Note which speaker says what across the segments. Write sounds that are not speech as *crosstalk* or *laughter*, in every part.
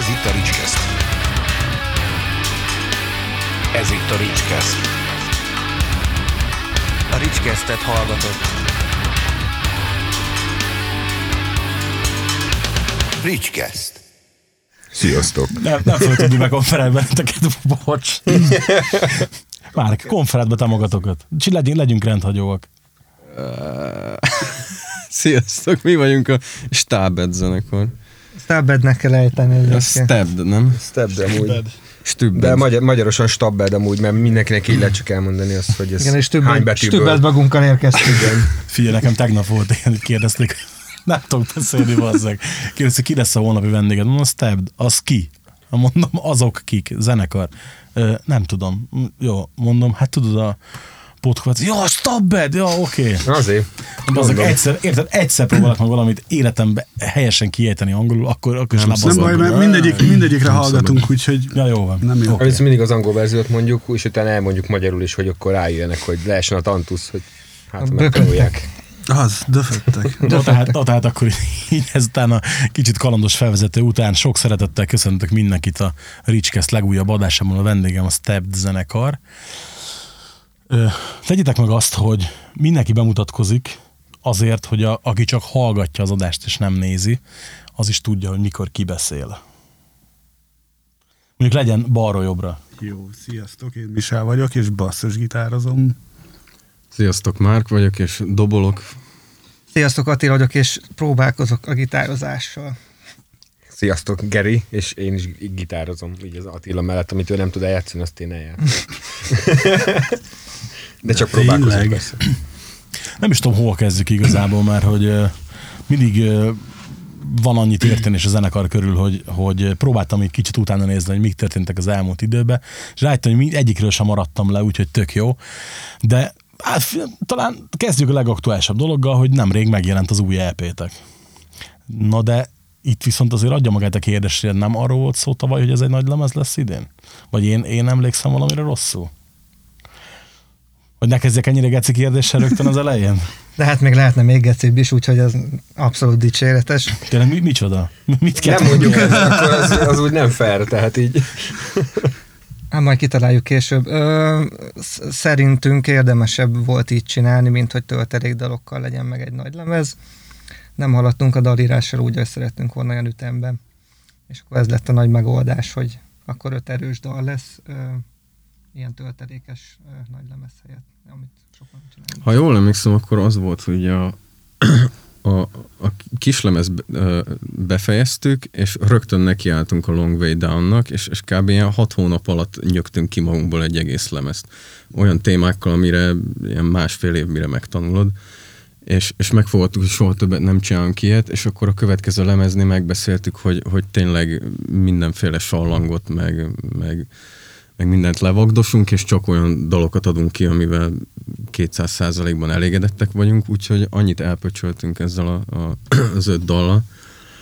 Speaker 1: Ez itt a Ricskeszt. Ez itt a Ricskeszt.
Speaker 2: A Ricskesztet hallgatott.
Speaker 1: Ricskeszt.
Speaker 3: Sziasztok!
Speaker 4: Nem, nem fogok tudni bekonferálni benneteket, bocs. Már konferáltba támogatokat. Csi, legyünk, legyünk rendhagyóak. *laughs*
Speaker 5: Sziasztok, mi vagyunk a Stabed zenekar.
Speaker 6: Stabbednek kell ejteni
Speaker 5: A. Stabbed, nem?
Speaker 3: De amúgy.
Speaker 5: Stübbed.
Speaker 3: De magyar, magyarosan stabbed amúgy, mert mindenkinek így lehet csak elmondani azt, hogy ez
Speaker 6: Igen, és
Speaker 3: hány
Speaker 6: többet,
Speaker 3: betűből.
Speaker 6: többet magunkkal érkeztünk.
Speaker 3: Igen.
Speaker 4: Figyelj, nekem tegnap volt ilyen, hogy kérdezték, nem tudok beszélni, bazzeg. Kérdezték, ki lesz a holnapi vendéged? Mondom, Stabbed, az ki? Mondom, azok kik, zenekar. Ö, nem tudom. Jó, mondom, hát tudod a podcast, ja, Stabbed, ja, oké. Okay.
Speaker 3: Azért.
Speaker 4: Azok egyszer, érted, egyszer próbálok meg valamit életemben helyesen kiejteni angolul, akkor, akkor is
Speaker 5: Nem
Speaker 7: Nem baj, mert mindegyik, mindegyikre hallgatunk, úgyhogy
Speaker 4: Ja, jó van.
Speaker 7: nem jó.
Speaker 3: Okay. Mindig az angol verziót mondjuk, és utána elmondjuk magyarul is, hogy akkor rájönnek, hogy lehessen a tantusz, hogy hát megtanulják.
Speaker 7: Az, döföttek. *laughs*
Speaker 4: Tehát, na, tehát akkor így ezután a kicsit kalandos felvezető után sok szeretettel köszöntök mindenkit a Ricskeszt legújabb adásában a vendégem a Stepped zenekar. Tegyétek meg azt, hogy mindenki bemutatkozik azért, hogy a, aki csak hallgatja az adást és nem nézi, az is tudja, hogy mikor ki beszél. Mondjuk legyen balról jobbra.
Speaker 7: Jó, sziasztok, én Misál vagyok, és basszusgitározom.
Speaker 5: Sziasztok, Márk vagyok, és dobolok.
Speaker 6: Sziasztok, Attila vagyok, és próbálkozok a gitározással.
Speaker 3: Sziasztok, Geri, és én is gitározom, így az Attila mellett, amit ő nem tud eljátszani, azt én eljátszom. *laughs* De csak próbálkozunk persze.
Speaker 4: Nem is tudom, hol kezdjük igazából, mert hogy mindig van annyi történés a zenekar körül, hogy, hogy próbáltam egy kicsit utána nézni, hogy mik történtek az elmúlt időben, és rájöttem, hogy egyikről sem maradtam le, úgyhogy tök jó. De hát, talán kezdjük a legaktuálisabb dologgal, hogy nemrég megjelent az új EP-tek. Na de itt viszont azért adja magát a kérdés, hogy nem arról volt szó tavaly, hogy ez egy nagy lemez lesz idén? Vagy én, én emlékszem valamire rosszul? Hogy ne kezdjek ennyire geci kérdéssel rögtön az elején?
Speaker 6: De hát még lehetne még gecibb is, úgyhogy ez abszolút dicséretes.
Speaker 4: Tényleg mi, micsoda? Mit kell
Speaker 3: Nem mondjuk ezt, akkor az, az úgy nem fair, tehát így.
Speaker 6: Hát majd kitaláljuk később. Ö, sz- szerintünk érdemesebb volt így csinálni, mint hogy töltelékdalokkal legyen meg egy nagy lemez. Nem haladtunk a dalírással úgy, hogy szerettünk volna olyan ütemben. És akkor ez lett a nagy megoldás, hogy akkor öt erős dal lesz, ö, ilyen töltelékes ö, nagy lemez helyett, amit sokan csinálnak.
Speaker 5: Ha jól emlékszem, akkor az volt, hogy a, *clears throat* a, a kislemez befejeztük, és rögtön nekiálltunk a Long Way Down-nak, és, és kb. ilyen hat hónap alatt nyögtünk ki magunkból egy egész lemezt. Olyan témákkal, amire ilyen másfél év mire megtanulod. És, és megfogadtuk, hogy soha többet nem csinálunk ilyet, és akkor a következő lemezni megbeszéltük, hogy, hogy tényleg mindenféle sallangot, meg, meg, meg mindent levagdosunk, és csak olyan dalokat adunk ki, amivel 200%-ban elégedettek vagyunk, úgyhogy annyit elpöcsöltünk ezzel a, a, *clears throat* az öt dallal,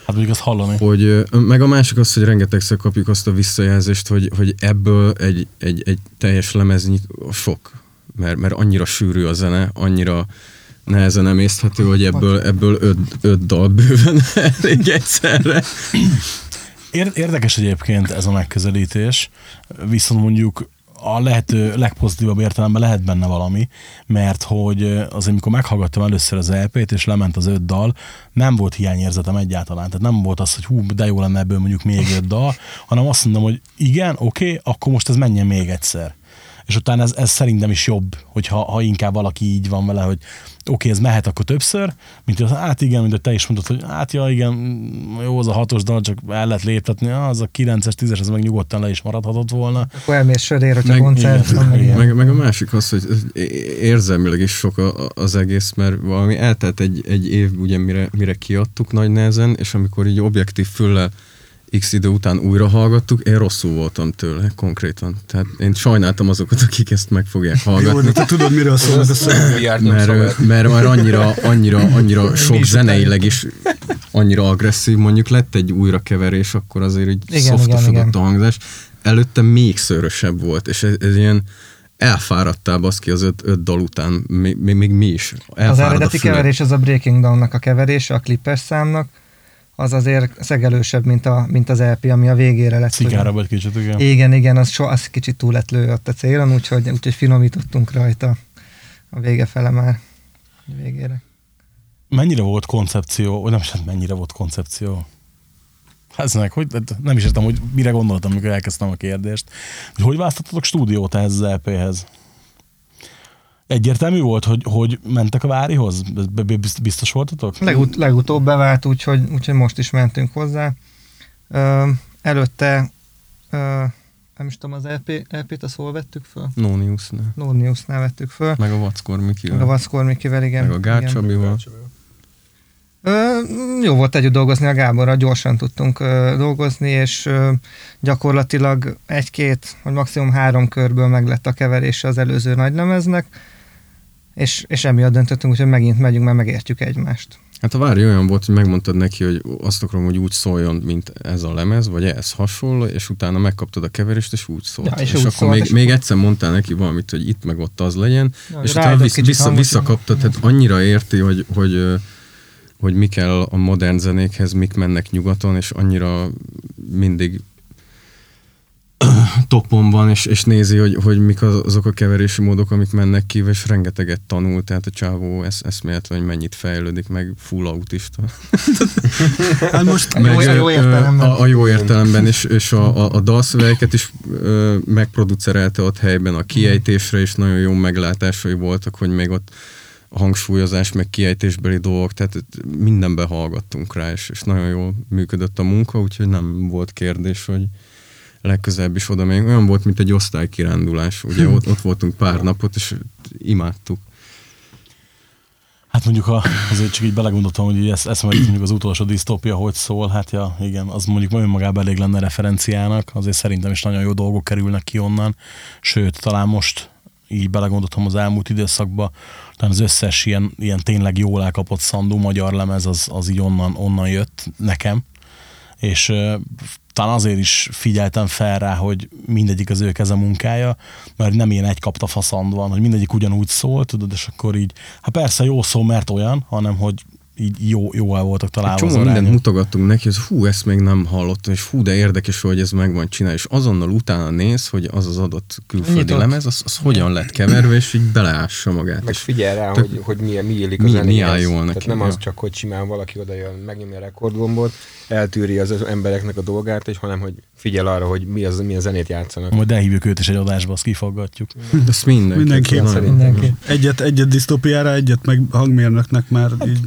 Speaker 4: Hát mondjuk azt hallani.
Speaker 5: hogy meg a másik az, hogy rengetegszer kapjuk azt a visszajelzést, hogy, hogy ebből egy, egy, egy teljes lemeznyi sok, mert, mert annyira sűrű a zene, annyira nehezen emészthető, hogy ebből, ebből öt, öt dal bőven *laughs* elég egyszerre.
Speaker 4: Ér- Érdekes egyébként ez a megközelítés, viszont mondjuk a lehető legpozitívabb értelemben lehet benne valami, mert hogy az, amikor meghallgattam először az EP-t, és lement az öt dal, nem volt hiányérzetem egyáltalán. Tehát nem volt az, hogy hú, de jó lenne ebből mondjuk még öt dal, hanem azt mondom, hogy igen, oké, okay, akkor most ez menjen még egyszer. És utána ez, ez szerintem is jobb, hogyha ha inkább valaki így van vele, hogy oké, okay, ez mehet akkor többször, mint hogy hát igen, mint hogy te is mondtad, hogy hát ja, igen, jó, az a hatos dal, csak el lehet léptetni, ah, az a kilences, tízes, ez meg nyugodtan le is maradhatott volna.
Speaker 6: Akkor elmész sörér, hogyha
Speaker 5: Meg-
Speaker 6: koncert
Speaker 4: igen,
Speaker 6: van, meg
Speaker 4: igen.
Speaker 5: Meg, meg a másik az, hogy érzelmileg is sok a, a- az egész, mert valami eltelt egy, egy év, ugye, mire, mire kiadtuk nagy nehezen, és amikor így objektív füllel x idő után újra hallgattuk, én rosszul voltam tőle, konkrétan. Tehát én sajnáltam azokat, akik ezt meg fogják
Speaker 7: Jó,
Speaker 5: hallgatni.
Speaker 7: de te tudod, miről szól ez a szöveg.
Speaker 5: Mert, már annyira, annyira, annyira sok zeneileg is annyira agresszív, mondjuk lett egy újrakeverés, akkor azért így
Speaker 6: Igen,
Speaker 5: szoftosodott
Speaker 6: igen.
Speaker 5: a hangzás. Előtte még szörösebb volt, és ez, ez ilyen elfáradtál baszki az öt, öt dal után, még, még, még mi is.
Speaker 6: Az
Speaker 5: Elfárad a
Speaker 6: eredeti keverés az a Breaking Down-nak a keverése, a Clippers számnak, az azért szegelősebb, mint, a, mint az LP, ami a végére lett.
Speaker 4: Cigára vagy kicsit, igen.
Speaker 6: Igen, igen, az, so, az kicsit túl lett lő ott a célon, úgyhogy, úgyhogy finomítottunk rajta a vége fele már a végére.
Speaker 4: Mennyire volt koncepció, vagy nem is, hát mennyire volt koncepció? Ez meg, hogy nem is értem, hogy mire gondoltam, amikor elkezdtem a kérdést. Hogy, hogy választottatok stúdiót ehhez az LP-hez? Egyértelmű volt, hogy, hogy mentek a Várihoz? Biztos voltatok?
Speaker 6: Legut- legutóbb bevált, úgyhogy, úgyhogy most is mentünk hozzá. Ö, előtte, ö, nem is tudom, az LP, LP-t azt hol vettük föl?
Speaker 5: Noniusnál.
Speaker 6: Noniusnál vettük föl.
Speaker 5: Meg a Vackor
Speaker 6: Meg a
Speaker 5: Mikivel.
Speaker 6: Vackor Mikivel, igen.
Speaker 5: Meg a Gál
Speaker 6: igen.
Speaker 5: Csabival.
Speaker 6: Ö, jó volt együtt dolgozni a Gáborral, gyorsan tudtunk ö, dolgozni, és ö, gyakorlatilag egy-két, vagy maximum három körből meg lett a keverése az előző nagylemeznek, és, és emiatt döntöttünk, hogy megint megyünk, mert megértjük egymást.
Speaker 5: Hát a Vári olyan volt, hogy megmondtad neki, hogy azt akarom, hogy úgy szóljon, mint ez a lemez, vagy ez hasonló, és utána megkaptad a keverést, és úgy szólt.
Speaker 6: Ja, és
Speaker 5: és
Speaker 6: úgy
Speaker 5: akkor
Speaker 6: szólt,
Speaker 5: még,
Speaker 6: és
Speaker 5: még egyszer mondtál neki valamit, hogy itt meg ott az legyen,
Speaker 6: Ja,
Speaker 5: és utána vissza,
Speaker 6: hangot,
Speaker 5: visszakaptad, tehát annyira érti, hogy, hogy, hogy mi kell a modern zenékhez, mik mennek nyugaton, és annyira mindig topon van, és, és nézi, hogy, hogy mik az, azok a keverési módok, amik mennek ki, és rengeteget tanul, tehát a csávó esz, eszméletlen, hogy mennyit fejlődik, meg full autista. *laughs*
Speaker 7: Hát most
Speaker 6: A jó- jó értelemben.
Speaker 5: A, a jó értelemben, és, és a, a, a dalszövegeket is ö, megproducerelte ott helyben a kiejtésre, és nagyon jó meglátásai voltak, hogy még ott a hangsúlyozás, meg kiejtésbeli dolgok, tehát mindenbe hallgattunk rá, és, és nagyon jól működött a munka, úgyhogy nem volt kérdés, hogy legközelebb is oda még olyan volt, mint egy osztálykirándulás. Ugye ott, ott voltunk pár napot, és imádtuk.
Speaker 4: Hát mondjuk, ha azért csak így belegondoltam, hogy ezt, ezt majd mondjuk az utolsó disztópia hogy szól, hát ja, igen, az mondjuk önmagában elég lenne referenciának, azért szerintem is nagyon jó dolgok kerülnek ki onnan, sőt, talán most így belegondoltam az elmúlt időszakba, talán az összes ilyen, ilyen tényleg jól elkapott szandú magyar lemez, az, az így onnan, onnan jött nekem, és talán azért is figyeltem fel rá, hogy mindegyik az ő keze munkája, mert nem ilyen egy kapta faszand van, hogy mindegyik ugyanúgy szól, tudod, és akkor így, hát persze jó szó, mert olyan, hanem hogy így jó, jó el voltak
Speaker 5: Egy
Speaker 4: találva
Speaker 5: csomó
Speaker 4: az
Speaker 5: mindent mutogattunk neki, hogy hú, ezt még nem hallottam, és hú, de érdekes, hogy ez meg van csinálva, és azonnal utána néz, hogy az az adott külföldi
Speaker 6: Nyitott.
Speaker 5: lemez, az, az hogyan lett keverve, és így beleássa magát.
Speaker 3: Meg
Speaker 5: És
Speaker 3: figyel rá,
Speaker 5: tök-
Speaker 3: hogy, hogy mi, mi illik
Speaker 5: mi- mi
Speaker 3: zenéhez.
Speaker 5: áll jól
Speaker 3: Tehát
Speaker 5: neki,
Speaker 3: nem az
Speaker 5: ja.
Speaker 3: csak, hogy simán valaki oda jön, megnyomja a rekordgombot, eltűri az embereknek a dolgát, és hanem, hogy figyel arra, hogy mi az, milyen zenét játszanak.
Speaker 4: Majd elhívjuk őt is egy adásba, azt kifaggatjuk.
Speaker 5: ezt mindenki.
Speaker 7: Mindenki.
Speaker 6: Mindenki.
Speaker 7: egyet, egyet disztópiára, egyet meg hangmérnöknek már így.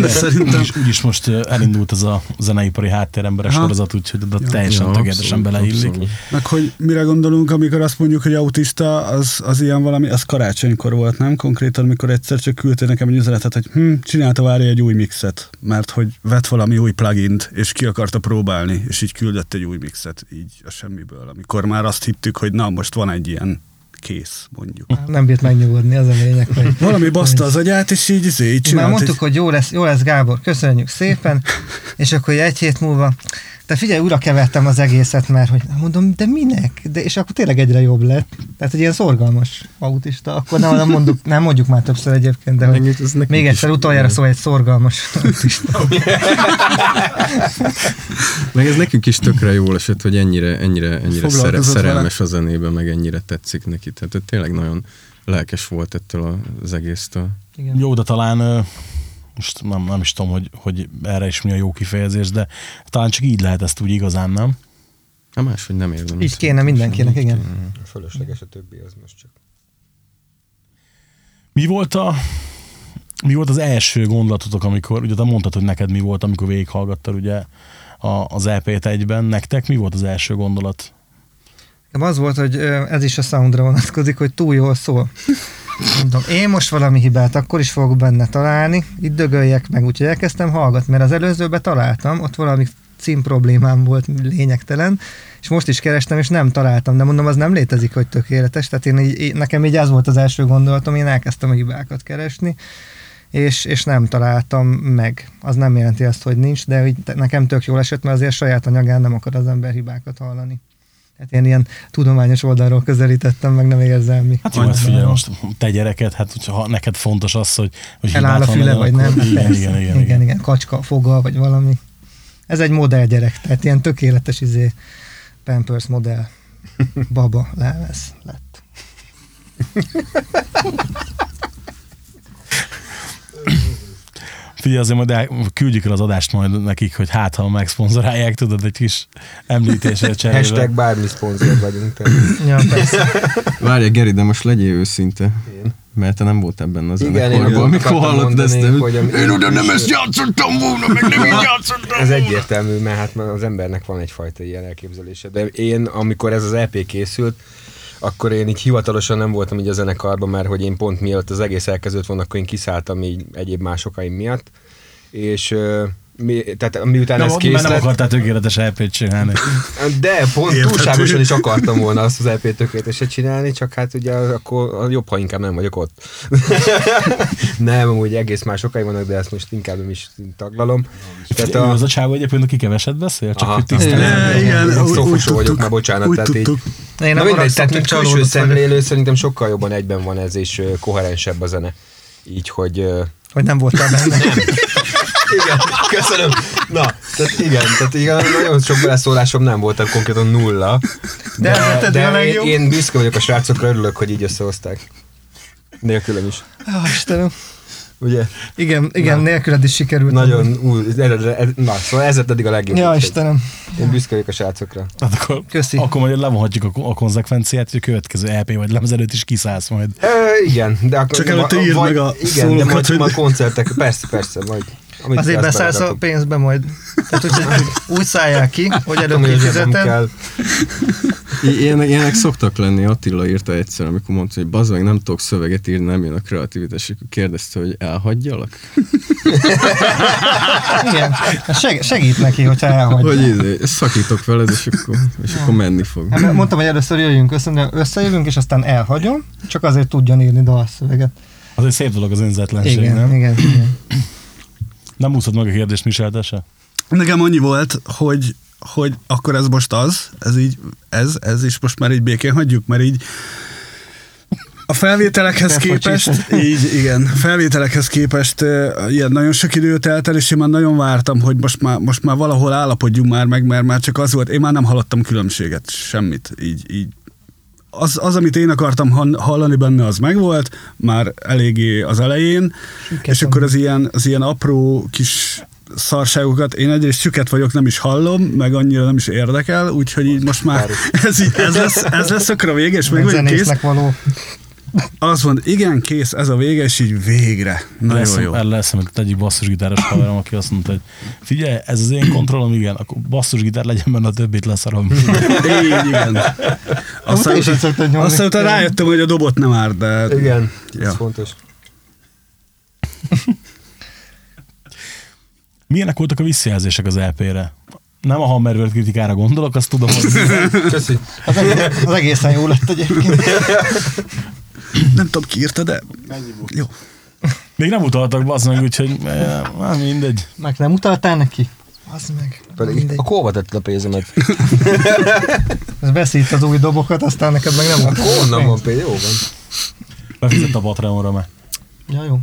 Speaker 7: De *laughs* szerintem
Speaker 4: Úgyis, úgyis most elindult ez a zeneipari háttéremberes
Speaker 7: Aha.
Speaker 4: sorozat, úgyhogy oda teljesen
Speaker 5: Ja,
Speaker 4: tökéletesen beleillik.
Speaker 7: Meg hogy mire gondolunk, amikor azt mondjuk, hogy autista, az, az ilyen valami, az karácsonykor volt, nem? Konkrétan, amikor egyszer csak küldtél nekem egy üzenetet, hogy hm, csinálta várja egy új mixet, mert hogy vett valami új plugint, és ki akarta próbálni, és így küldött egy új mixet, így a semmiből, amikor már azt hittük, hogy na, most van egy ilyen kész, mondjuk.
Speaker 6: Nem bírt megnyugodni, az a lényeg, hogy...
Speaker 7: Valami baszta az agyát, és így, izé, így
Speaker 6: Már
Speaker 7: csinált
Speaker 6: mondtuk,
Speaker 7: egy...
Speaker 6: hogy jó lesz, jó lesz Gábor, köszönjük szépen, *laughs* és akkor egy hét múlva, de figyelj, újra kevertem az egészet, mert hogy mondom, de minek? De, és akkor tényleg egyre jobb lett. Tehát, hogy ilyen szorgalmas autista, akkor nem, nem, mondjuk, nem mondjuk már többször egyébként, de hogy
Speaker 5: ez nekünk
Speaker 6: még egyszer utoljára szól egy szorgalmas autista.
Speaker 5: Meg ez nekünk is tökre jól esett, hogy ennyire, ennyire, ennyire szere, szerelmes a zenébe, meg ennyire tetszik neki. Tehát tényleg nagyon lelkes volt ettől az egésztől.
Speaker 6: Igen.
Speaker 4: Jó, de talán most nem, nem is tudom, hogy, hogy erre is mi a jó kifejezés, de talán csak így lehet ezt úgy igazán, nem?
Speaker 5: Hát máshogy nem érdemes.
Speaker 6: Így kéne mindenkinek, igen.
Speaker 3: Fölösleges a többi, az most csak.
Speaker 4: Mi volt a mi volt az első gondolatotok, amikor, ugye te mondtad, hogy neked mi volt, amikor végighallgattad ugye a, az EP-t egyben, nektek mi volt az első gondolat?
Speaker 6: Az volt, hogy ez is a soundra vonatkozik, hogy túl jól szól. Mondom, én most valami hibát akkor is fogok benne találni, itt dögöljek meg, úgyhogy elkezdtem hallgatni, mert az előzőbe találtam, ott valami cím problémám volt lényegtelen, és most is kerestem, és nem találtam, de mondom, az nem létezik, hogy tökéletes, tehát én így, nekem így az volt az első gondolatom, én elkezdtem a hibákat keresni, és, és nem találtam meg. Az nem jelenti azt, hogy nincs, de nekem tök jól esett, mert azért saját anyagán nem akar az ember hibákat hallani. Hát én ilyen tudományos oldalról közelítettem, meg nem érzelmi.
Speaker 4: Hát jó, hát figyelj, most te gyereket, hát hogyha neked fontos az, hogy, hogy
Speaker 6: Eláll a füle, vagy nem?
Speaker 4: Igen, igen, igen,
Speaker 6: igen,
Speaker 4: igen.
Speaker 6: igen, kacska, foga, vagy valami. Ez egy modellgyerek, tehát ilyen tökéletes izé Pampers modell baba lemez lett. *laughs*
Speaker 4: Figyelj, azért majd el, küldjük el az adást majd nekik, hogy hát, ha megszponzorálják, tudod, egy kis említésre cserébe.
Speaker 3: Hashtag bármi szponzor vagyunk. Tehát.
Speaker 6: Ja, persze.
Speaker 5: Várja, Geri, de most legyél őszinte.
Speaker 3: Én.
Speaker 5: Mert te nem voltál benne az
Speaker 3: Igen, én
Speaker 5: amikor hallottad ezt. de-
Speaker 3: hogy
Speaker 5: Én oda nem ezt játszottam volna, meg nem így játszottam
Speaker 3: Ez egyértelmű, mert hát az embernek van egyfajta ilyen elképzelése. De én, amikor ez az EP készült, akkor én így hivatalosan nem voltam így a zenekarban, mert hogy én pont mielőtt az egész elkezdődött volna, akkor én kiszálltam így egyéb más okaim miatt. És mi, tehát miután
Speaker 4: Nem,
Speaker 3: ez kész
Speaker 4: nem
Speaker 3: lett,
Speaker 4: akartál tökéletes EP-t csinálni.
Speaker 3: de pont
Speaker 7: Érthető.
Speaker 3: túlságosan is akartam volna azt az EP tökéleteset csinálni, csak hát ugye akkor jobb, ha inkább nem vagyok ott. *laughs* nem, amúgy egész más okai vannak, de ezt most inkább nem is taglalom. Tehát
Speaker 4: Ő az a csávó egyébként, aki keveset beszél, csak
Speaker 3: Aha.
Speaker 4: hogy tisztelem.
Speaker 7: E, igen, úgy, úgy
Speaker 3: szófosó vagyok, már bocsánat,
Speaker 7: úgy
Speaker 3: tehát így-.
Speaker 6: Én
Speaker 3: Na mindegy, tehát mint külső szemlélő szerintem sokkal jobban egyben van ez, és koherensebb a zene. Így, hogy...
Speaker 6: hogy nem voltál benne.
Speaker 3: Igen, köszönöm. Na, tehát igen, tehát igen, nagyon sok beleszólásom nem volt, tehát konkrétan nulla.
Speaker 6: De ez tedi a
Speaker 3: de én, én büszke vagyok a srácokra, örülök, hogy így összehozták. Nélkülem is.
Speaker 6: Ó, Istenem.
Speaker 3: Ugye?
Speaker 6: Igen, igen, nélküled is sikerült.
Speaker 3: Nagyon új, na, szóval ez eddig a legjobb.
Speaker 6: Ja, Istenem.
Speaker 3: Én büszke vagyok a srácokra.
Speaker 4: Hát akkor,
Speaker 6: Köszi.
Speaker 4: akkor majd levonhatjuk a, a konzekvenciát, hogy a következő EP vagy lemez előtt is kiszállsz majd.
Speaker 3: E, igen, de akkor...
Speaker 7: Csak előtte írd meg a
Speaker 3: Igen, de majd,
Speaker 7: hogy-
Speaker 3: majd koncertek, persze, persze, majd. Amit
Speaker 6: Azért beszállsz a pénzbe majd. Tehát, *laughs* hogy úgy szállják ki, hogy előbb
Speaker 3: nem
Speaker 6: kifizeted.
Speaker 5: Ilyenek, ilyenek szoktak lenni. Attila írta egyszer, amikor mondta, hogy bazd meg, nem tudok szöveget írni, nem jön a kreativitás, és akkor kérdezte, hogy elhagyjalak? *laughs*
Speaker 6: Igen, Seg- segít neki, hogyha elhagyja.
Speaker 5: Hogy izé, szakítok veled, és akkor, és akkor menni fog.
Speaker 6: Hát, mondtam, hogy először jöjjünk össze, de összejövünk, és aztán elhagyom, csak azért tudjon írni dalszöveget.
Speaker 4: Az egy szép dolog az önzetlenség,
Speaker 6: Igen,
Speaker 4: nem?
Speaker 6: igen, igen.
Speaker 4: Nem úszod meg a kérdést, Michel, se?
Speaker 7: Nekem annyi volt, hogy, hogy akkor ez most az, ez így, ez, ez is most már így békén hagyjuk, mert így a felvételekhez képest, így igen, a felvételekhez képest ilyen nagyon sok idő telt el, és én már nagyon vártam, hogy most már, most már valahol állapodjunk már meg, mert már csak az volt, én már nem hallottam különbséget, semmit, így, így az, az, amit én akartam hallani benne, az megvolt, már eléggé az elején, és akkor az ilyen, az ilyen apró kis szarságokat, én egyrészt süket vagyok, nem is hallom, meg annyira nem is érdekel, úgyhogy így most már *laughs* ez, így, ez, lesz, ez lesz a vége, és meg vagyunk kész.
Speaker 6: való.
Speaker 7: Azt mond, igen, kész, ez a vége, és így végre. Nagyon
Speaker 4: Lesz,
Speaker 7: jó.
Speaker 4: el lesz egy egyik basszusgitáros haverom, aki azt mondta, hogy figyelj, ez az én kontrollom, igen, akkor basszusgitár legyen benne, a többit leszarom.
Speaker 7: Így, igen. Aztán,
Speaker 6: is nyomni.
Speaker 7: aztán utána rájöttem, hogy a dobot nem árt, de...
Speaker 3: Igen, ez
Speaker 7: Ja.
Speaker 3: fontos. *laughs*
Speaker 4: Milyenek voltak a visszajelzések az EP-re? Nem a Hammerworld kritikára gondolok, azt tudom, hogy
Speaker 3: Köszi.
Speaker 6: Az, egész, az egészen jó lett egyébként. *laughs*
Speaker 7: Nem tudom, ki írta, de... Jó.
Speaker 4: még nem utaltak be, meg, úgyhogy *laughs* eh, hát mindegy.
Speaker 6: Meg nem utaltál neki? Az meg.
Speaker 3: Pedig
Speaker 6: Mindegy.
Speaker 3: a kóva tetted a pénzemet. *laughs*
Speaker 6: Ez veszi itt az új dobokat, aztán neked meg nem
Speaker 3: Akkor onnan van pénz, jó van.
Speaker 4: Befizett a Patreonra, mert
Speaker 6: Ja, jó.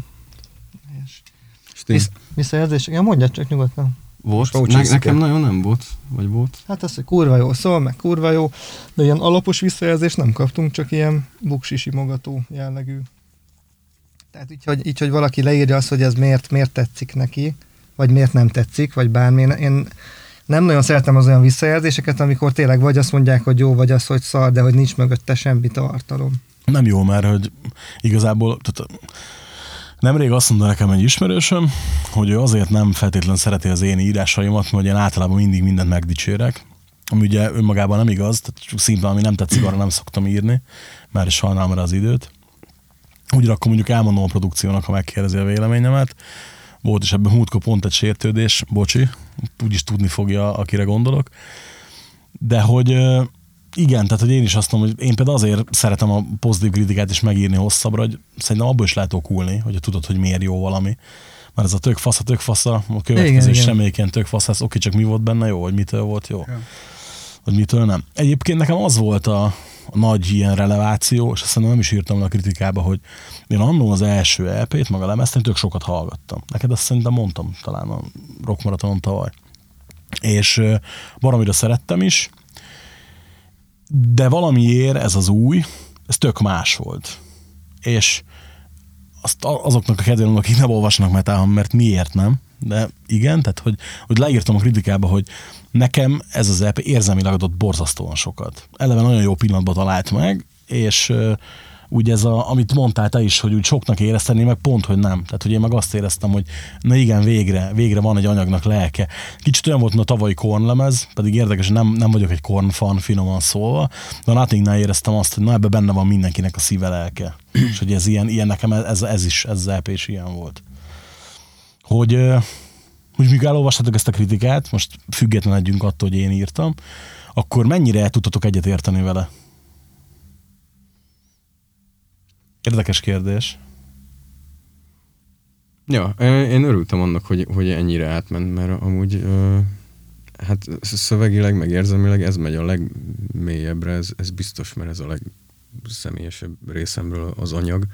Speaker 5: És
Speaker 6: visszajelzés? Igen, mondjad csak nyugodtan.
Speaker 5: Volt?
Speaker 3: már
Speaker 5: Ne, nekem nagyon nem volt. Vagy volt?
Speaker 6: Hát az, hogy kurva jó szól, meg kurva jó, de ilyen alapos visszajelzést nem kaptunk, csak ilyen buksi simogató jellegű. Tehát így hogy, így, hogy valaki leírja azt, hogy ez miért, miért tetszik neki, vagy miért nem tetszik, vagy bármi. Én nem nagyon szeretem az olyan visszajelzéseket, amikor tényleg vagy azt mondják, hogy jó, vagy az, hogy szar, de hogy nincs mögötte semmi tartalom.
Speaker 4: nem jó, mert hogy igazából tehát nemrég azt mondta nekem egy ismerősöm, hogy ő azért nem feltétlenül szereti az én írásaimat, mert én általában mindig mindent megdicsérek, ami ugye önmagában nem igaz, tehát csak szimplán, ami nem tetszik, arra nem szoktam írni, mert sajnálom rá az időt. Úgy akkor mondjuk elmondom a produkciónak, ha megkérdezi a véleményemet. Volt is ebben múltkor pont egy sértődés, bocsi, úgyis tudni fogja, akire gondolok. De hogy igen, tehát hogy én is azt mondom, hogy én például azért szeretem a pozitív kritikát is megírni hosszabbra, hogy szerintem abból is lehet okulni, hogy tudod, hogy miért jó valami. Mert ez a tök fasz, a tök fasz, a következő
Speaker 6: Igen,
Speaker 4: is
Speaker 6: igen.
Speaker 4: semmelyiken tök fasz, ez oké, csak mi volt benne jó, vagy mitől volt jó, ja. vagy mitől nem. Egyébként nekem az volt a, a nagy ilyen releváció, és azt szerintem nem is írtam le a kritikába, hogy én annól az első EP-t, meg a lemezt, én tök sokat hallgattam. Neked azt szerintem mondtam talán a Rock Maratonon tavaly és baromira szerettem is, de valamiért ez az új, ez tök más volt. És azt azoknak a kedvélem, akik nem olvasnak Metal mert miért nem, de igen, tehát hogy, hogy leírtam a kritikába, hogy nekem ez az EP érzelmileg adott borzasztóan sokat. Eleve nagyon jó pillanatban talált meg, és úgy ez, a, amit mondtál te is, hogy úgy soknak érezteni, meg pont, hogy nem. Tehát, hogy én meg azt éreztem, hogy na igen, végre, végre van egy anyagnak lelke. Kicsit olyan volt, mint a tavalyi kornlemez, pedig érdekes, nem, nem vagyok egy korn fan, finoman szólva, de a Nothingnál éreztem azt, hogy na ebben benne van mindenkinek a szíve lelke. *clears throat* És hogy ez ilyen, ilyen nekem ez, ez is, ez az is ilyen volt. Hogy, hogy mikor elolvastátok ezt a kritikát, most függetlenedjünk attól, hogy én írtam, akkor mennyire el tudtatok egyet érteni vele? Érdekes kérdés.
Speaker 5: Ja, én örültem annak, hogy, hogy ennyire átment, mert amúgy hát szövegileg, meg érzelmileg ez megy a legmélyebbre, ez, ez biztos, mert ez a legszemélyesebb részemről az anyag.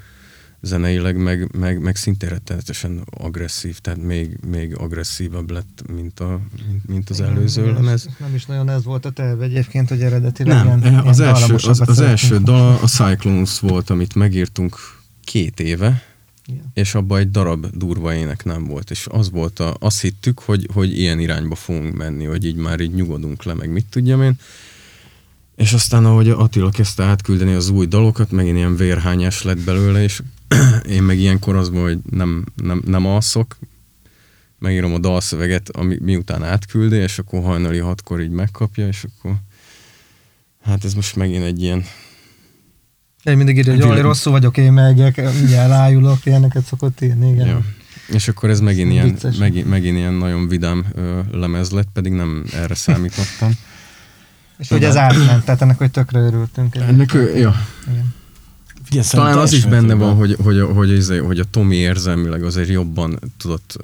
Speaker 5: Zeneileg meg, meg, meg szintén rettenetesen agresszív, tehát még, még agresszívabb lett, mint, a, mint, mint az előző
Speaker 6: Igen,
Speaker 5: lemez.
Speaker 6: Nem is nagyon ez volt a terve egyébként, hogy eredetileg
Speaker 5: Nem,
Speaker 6: ilyen,
Speaker 5: az,
Speaker 6: ilyen
Speaker 5: első, az, az első dal a Cyclones volt, amit megírtunk két éve,
Speaker 6: Igen.
Speaker 5: és abban egy darab durva ének nem volt, és az volt a, azt hittük, hogy, hogy ilyen irányba fogunk menni, hogy így már így nyugodunk le, meg mit tudjam én. És aztán, ahogy Attila kezdte átküldeni az új dalokat, megint ilyen vérhányás lett belőle, és *clears throat* én meg ilyenkor az hogy nem, nem, nem alszok, megírom a dalszöveget, ami, miután átküldi, és akkor hajnali hatkor így megkapja, és akkor hát ez most megint egy ilyen
Speaker 6: Én mindig írja, hogy
Speaker 5: Gyűlöm.
Speaker 6: rosszul vagyok, én megyek, mindjárt rájulok, ilyeneket szokott írni, igen.
Speaker 5: Ja. És akkor ez megint ilyen, megint, megint ilyen nagyon vidám ö, lemez lett, pedig nem erre számítottam. *laughs*
Speaker 6: És hogy ez átment, tehát ennek, hogy tökre örültünk.
Speaker 5: Ennek, ő- ja.
Speaker 6: Igen.
Speaker 4: Figyelj,
Speaker 5: Talán az is benne van, hogy, hogy, hogy, hogy, hogy a Tomi érzelmileg azért jobban tudott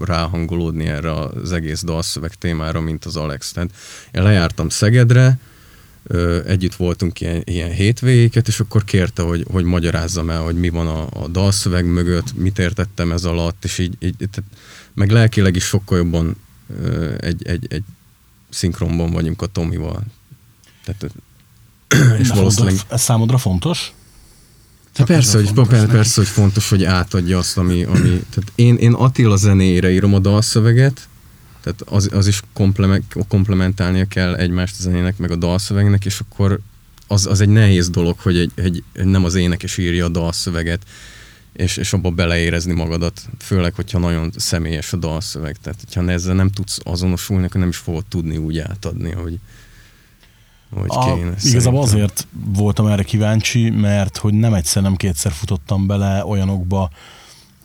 Speaker 5: ráhangolódni erre az egész dalszöveg témára, mint az Alex. Tehát én lejártam Szegedre, együtt voltunk ilyen, ilyen hétvégéket, és akkor kérte, hogy, hogy magyarázzam el, hogy mi van a, a dalszöveg mögött, mit értettem ez alatt, és így, így tehát, meg lelkileg is sokkal jobban egy, egy, egy szinkronban vagyunk a Tomival. Tehát, *clears throat* és
Speaker 4: De
Speaker 5: valószínűleg
Speaker 4: Ez számodra fontos?
Speaker 5: Hát persze, hogy, persze, persze, hogy fontos, hogy átadja azt, ami... ami tehát én, én Attila zenéjére írom a dalszöveget, tehát az, az is komplement, komplementálnia kell egymást a zenének, meg a dalszövegnek, és akkor az, az egy nehéz dolog, hogy egy, egy, nem az énekes írja a dalszöveget, és, és abba beleérezni magadat, főleg, hogyha nagyon személyes a dalszöveg. Tehát, hogyha ezzel nem tudsz azonosulni, akkor nem is fogod tudni úgy átadni, hogy, hogy
Speaker 4: A,
Speaker 5: kéne.
Speaker 4: igazából azért voltam erre kíváncsi, mert hogy nem egyszer, nem kétszer futottam bele olyanokba,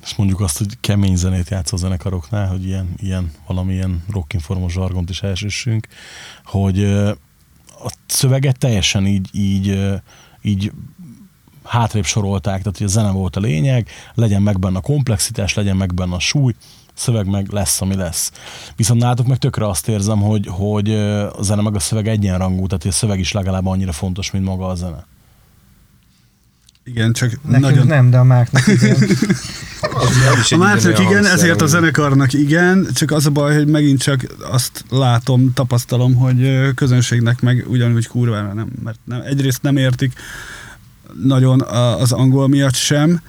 Speaker 4: és mondjuk azt, hogy kemény zenét játszó zenekaroknál, hogy ilyen, ilyen valamilyen rockinformos zsargont is elsüssünk, hogy a szöveget teljesen így, így, így hátrébb sorolták, tehát hogy a zene volt a lényeg, legyen meg benne a komplexitás, legyen meg benne a súly, szöveg meg lesz, ami lesz. Viszont nálatok meg tökre azt érzem, hogy, hogy a zene meg a szöveg egyenrangú, tehát a szöveg is legalább annyira fontos, mint maga a zene.
Speaker 7: Igen, csak
Speaker 6: Nekünk
Speaker 7: nagyon...
Speaker 6: nem, de a máknak *laughs* igen.
Speaker 7: A Márcnak igen, ezért a zenekarnak igen, csak az a baj, hogy megint csak azt látom, tapasztalom, hogy közönségnek meg ugyanúgy kurvára nem, mert nem, egyrészt nem értik nagyon az angol miatt sem,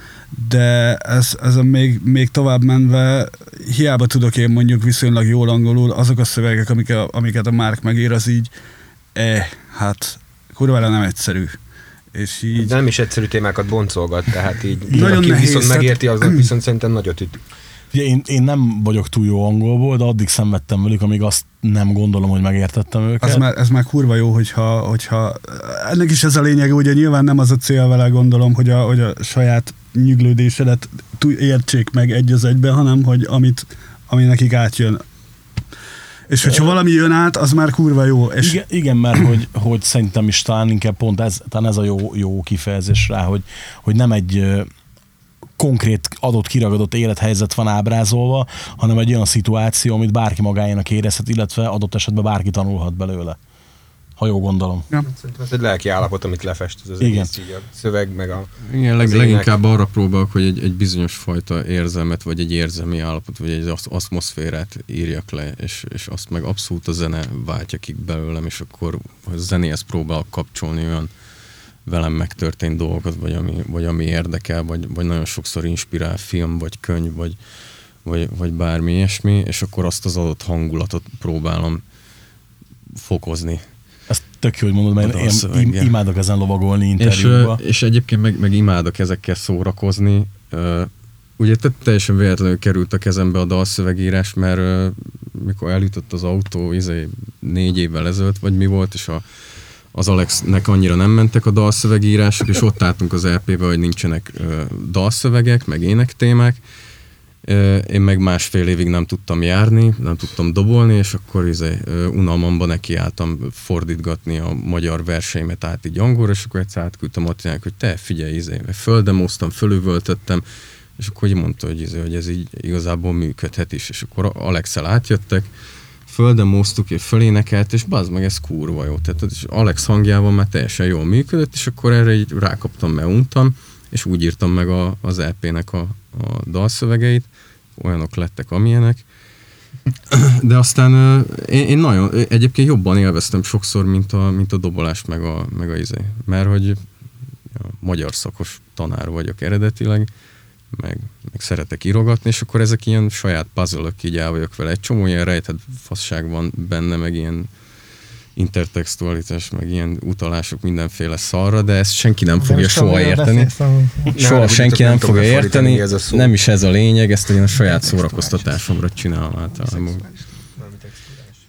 Speaker 7: de ez, ez a még, még tovább menve, hiába tudok én mondjuk viszonylag jól angolul, azok a szövegek, amik a, amiket a Márk megír, az így, eh, hát kurvára nem egyszerű. És így...
Speaker 3: De nem is egyszerű témákat boncolgat, tehát így
Speaker 7: Nagyon
Speaker 3: aki
Speaker 7: nehéz,
Speaker 3: viszont megérti, aznak viszont szerintem nagyot üt.
Speaker 4: Ugye én, én nem vagyok túl jó angolból, de addig szenvedtem velük, amíg azt nem gondolom, hogy megértettem őket.
Speaker 7: Az már, ez már kurva jó, hogyha, hogyha ennek is ez a lényege, ugye nyilván nem az a cél vele gondolom, hogy a, hogy a saját nyüglődésedet értsék meg egy az egyben, hanem hogy amit, ami nekik átjön. És hogyha valami jön át, az már kurva jó. És
Speaker 4: Igen, igen mert *clears throat* hogy, hogy szerintem is talán inkább pont ez, talán ez a jó, jó kifejezés rá, hogy, hogy nem egy konkrét adott kiragadott élethelyzet van ábrázolva, hanem egy olyan szituáció, amit bárki magáénak érezhet, illetve adott esetben bárki tanulhat belőle. Ha jól gondolom.
Speaker 3: Szerintem ez egy lelki állapot, amit lefest ez az
Speaker 4: Igen.
Speaker 3: egész így a szöveg, meg a...
Speaker 5: Igen, leg,
Speaker 3: az
Speaker 5: leginkább arra próbálok, hogy egy, egy bizonyos fajta érzelmet, vagy egy érzelmi állapot, vagy egy asz- aszmoférát írjak le, és, és azt meg abszolút a zene váltja ki belőlem, és akkor a zenéhez próbálok kapcsolni olyan velem megtörtént dolgokat, vagy ami, vagy ami érdekel, vagy, vagy nagyon sokszor inspirál film, vagy könyv, vagy, vagy, vagy bármi ilyesmi, és akkor azt az adott hangulatot próbálom fokozni.
Speaker 4: Tök jó, hogy mondod, mert én
Speaker 5: dalszöveggel.
Speaker 4: imádok ezen lovagolni
Speaker 5: És,
Speaker 4: interjúba.
Speaker 5: ö, és egyébként meg, meg imádok ezekkel szórakozni. Ugye te- teljesen véletlenül került a kezembe a dalszövegírás, mert mikor eljutott az autó izé, négy évvel ezelőtt, vagy mi volt, és a, az Alexnek annyira nem mentek a dalszövegírások, és ott álltunk az LP-be, hogy nincsenek dalszövegek, meg énektémák. Ö, Én meg másfél évig nem tudtam járni, nem tudtam dobolni, és akkor izé, unalmamban nekiálltam fordítgatni a magyar verseimet át így angolra, és akkor egyszer átküldtem Attilának, hogy te figyelj, izé, földemoztam, fölüvöltöttem, és akkor így mondta, hogy, izé, hogy ez így igazából működhet is, és akkor Alexel átjöttek, földemoztuk, és fölénekelt, és bazd meg, ez kurva jó. Tehát az Alex hangjával már teljesen jól működött, és akkor erre így rákaptam, mert untam, és úgy írtam meg a, az EP-nek a, a dalszövegeit, olyanok lettek, amilyenek. De aztán én, én nagyon, egyébként jobban élveztem sokszor, mint a, mint a dobolást, meg a, meg a izé. Mert hogy a magyar szakos tanár vagyok eredetileg, meg, meg szeretek írogatni, és akkor ezek ilyen saját puzzle így el vagyok vele. Egy csomó ilyen rejtett fasság van benne, meg ilyen intertextualitás, meg ilyen utalások mindenféle szarra, de ezt senki nem fogja
Speaker 6: most
Speaker 5: soha
Speaker 6: amiről
Speaker 5: érteni. Soha
Speaker 3: Nem,
Speaker 5: senki
Speaker 3: nem
Speaker 5: nem fogja érteni,
Speaker 3: ez a szó.
Speaker 5: nem is ez a lényeg, ezt én a saját szórakoztatásomra csinálom általában.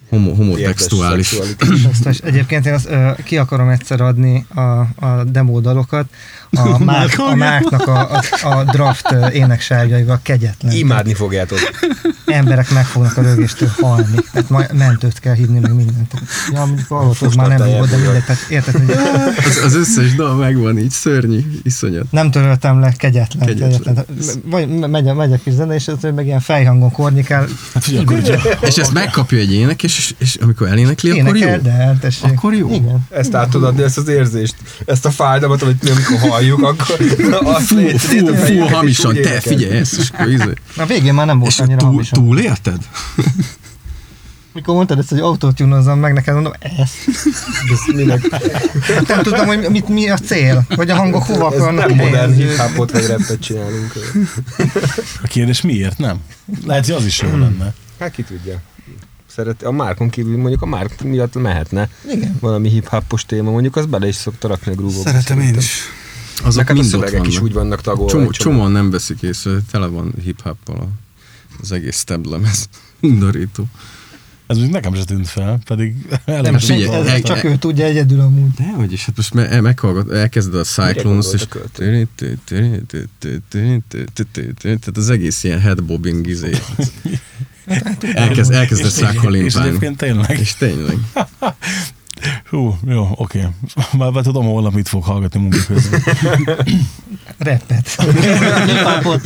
Speaker 5: Homo, homotextuális.
Speaker 6: Egyébként én azt ki akarom egyszer adni a, a demódalokat. A, Márk, a Márknak a, a, a draft éneksárgyaival kegyetlen.
Speaker 3: Imádni fogjátok.
Speaker 6: Emberek meg fognak a rögéstől halni. Tehát majd mentőt kell hívni, meg mindent. Ja, mondjuk hallotod, már nem volt, de mindegy. Tehát érted, hogy
Speaker 5: Az, az összes dal megvan így, szörnyű, iszonyat.
Speaker 6: nem töröltem le, kegyetlen.
Speaker 5: Kegyetlen.
Speaker 6: kegyetlen. Vagy megy, a- megy a kis zene, és ez meg ilyen fejhangon kornikál.
Speaker 4: Hát
Speaker 5: És ezt megkapja egy énekes, és, és amikor elénekli, akkor jó.
Speaker 6: Énekel, de tessék.
Speaker 5: Akkor jó.
Speaker 6: Igen.
Speaker 3: Ezt át tudod adni, ezt az érzést, ezt a fájdalmat, amit mi amikor halljuk, akkor azt
Speaker 5: Fú, fú, fú,
Speaker 3: és
Speaker 5: hamisan, te figyelj ezt, és akkor izé.
Speaker 6: A végén már nem volt
Speaker 5: És
Speaker 6: annyira
Speaker 5: túl,
Speaker 6: hamisan.
Speaker 5: túlélted?
Speaker 6: Mikor mondtad ezt, hogy autótunozzam meg, neked mondom, ezt.
Speaker 3: Ez?
Speaker 6: Hát nem tudom, hogy mit, mi a cél, hogy a hangok hova
Speaker 3: Ez
Speaker 6: akarnak
Speaker 3: nem modern hip-hopot vagy rappet csinálunk.
Speaker 4: a kérdés miért nem? Lehet, hogy az is jó lenne.
Speaker 3: Hát ki tudja. Szeret, a Márkon kívül mondjuk a Márk miatt mehetne
Speaker 6: Igen.
Speaker 3: valami hip-hopos téma, mondjuk az bele is szokta rakni a grúvokba.
Speaker 7: Szeretem én is.
Speaker 5: Azok
Speaker 3: hát a szövegek is
Speaker 5: vannak.
Speaker 3: úgy vannak tagolva.
Speaker 5: Csomó, csomóan nem veszik észre, tele van hip-hoppal a- az egész tablemez. *laughs* Undorító.
Speaker 4: Ez úgy nekem se tűnt fel, pedig
Speaker 6: Nem,
Speaker 5: figyelj,
Speaker 6: senki, ez
Speaker 5: el-
Speaker 6: csak
Speaker 5: el-
Speaker 6: ő tudja egyedül amúgy.
Speaker 5: Dehogy is, hát most me- meghallgat, elkezded a Cyclones, és
Speaker 3: a
Speaker 5: tehát az egész ilyen headbobbing izé. *laughs* Elkezd, elkezdesz rá
Speaker 4: és egyébként tényleg.
Speaker 5: És tényleg. *laughs*
Speaker 4: Hú, jó, oké. Már már tudom, holnap mit fog hallgatni munka közben.
Speaker 6: Rappet. Hip-hopot.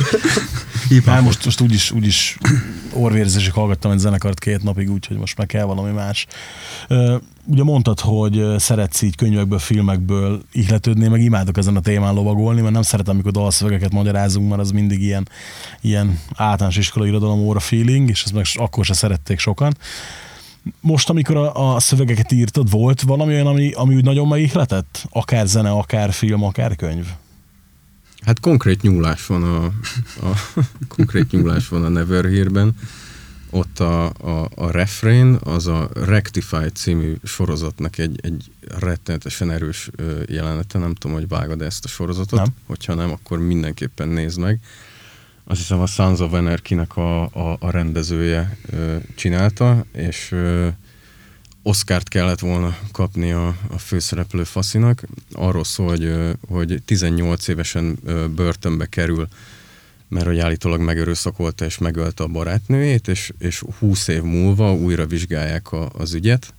Speaker 4: Hát most, most úgyis, úgyis orvérzésig hallgattam egy zenekart két napig, úgyhogy most meg kell valami más. Ugye mondtad, hogy szeretsz így könyvekből, filmekből ihletődni, meg imádok ezen a témán lovagolni, mert nem szeretem, amikor dalszövegeket magyarázunk, mert az mindig ilyen, ilyen általános iskolai irodalom óra feeling, és ezt meg akkor se szerették sokan. Most, amikor a, a szövegeket írtad, volt valami olyan, ami, ami úgy nagyon megihletett? Akár zene, akár film, akár könyv?
Speaker 5: Hát konkrét nyúlás van a, a *laughs* konkrét nyúlás van a Never Here-ben. Ott a, a, a refrain, az a Rectify című sorozatnak egy, egy rettenetesen erős jelenete. Nem tudom, hogy vágod ezt a sorozatot.
Speaker 4: Nem.
Speaker 5: Hogyha nem, akkor mindenképpen nézd meg. Azt hiszem a Sons of Anarchy-nek a, a, a rendezője ö, csinálta, és ö, Oscárt kellett volna kapni a, a főszereplő faszinak. Arról szól, hogy, hogy 18 évesen börtönbe kerül, mert hogy állítólag megerőszakolta és megölte a barátnőjét, és, és 20 év múlva újra vizsgálják a, az ügyet.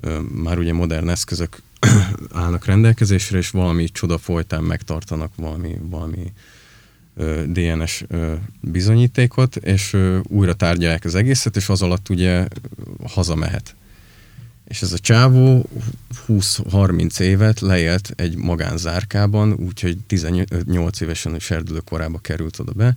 Speaker 5: Ö, Már ugye modern eszközök *coughs* állnak rendelkezésre, és valami csoda folytán megtartanak valami, valami DNS bizonyítékot, és újra tárgyalják az egészet, és az alatt ugye hazamehet. És ez a csávó 20-30 évet leélt egy magánzárkában, úgyhogy 18 évesen a serdülő korába került oda be,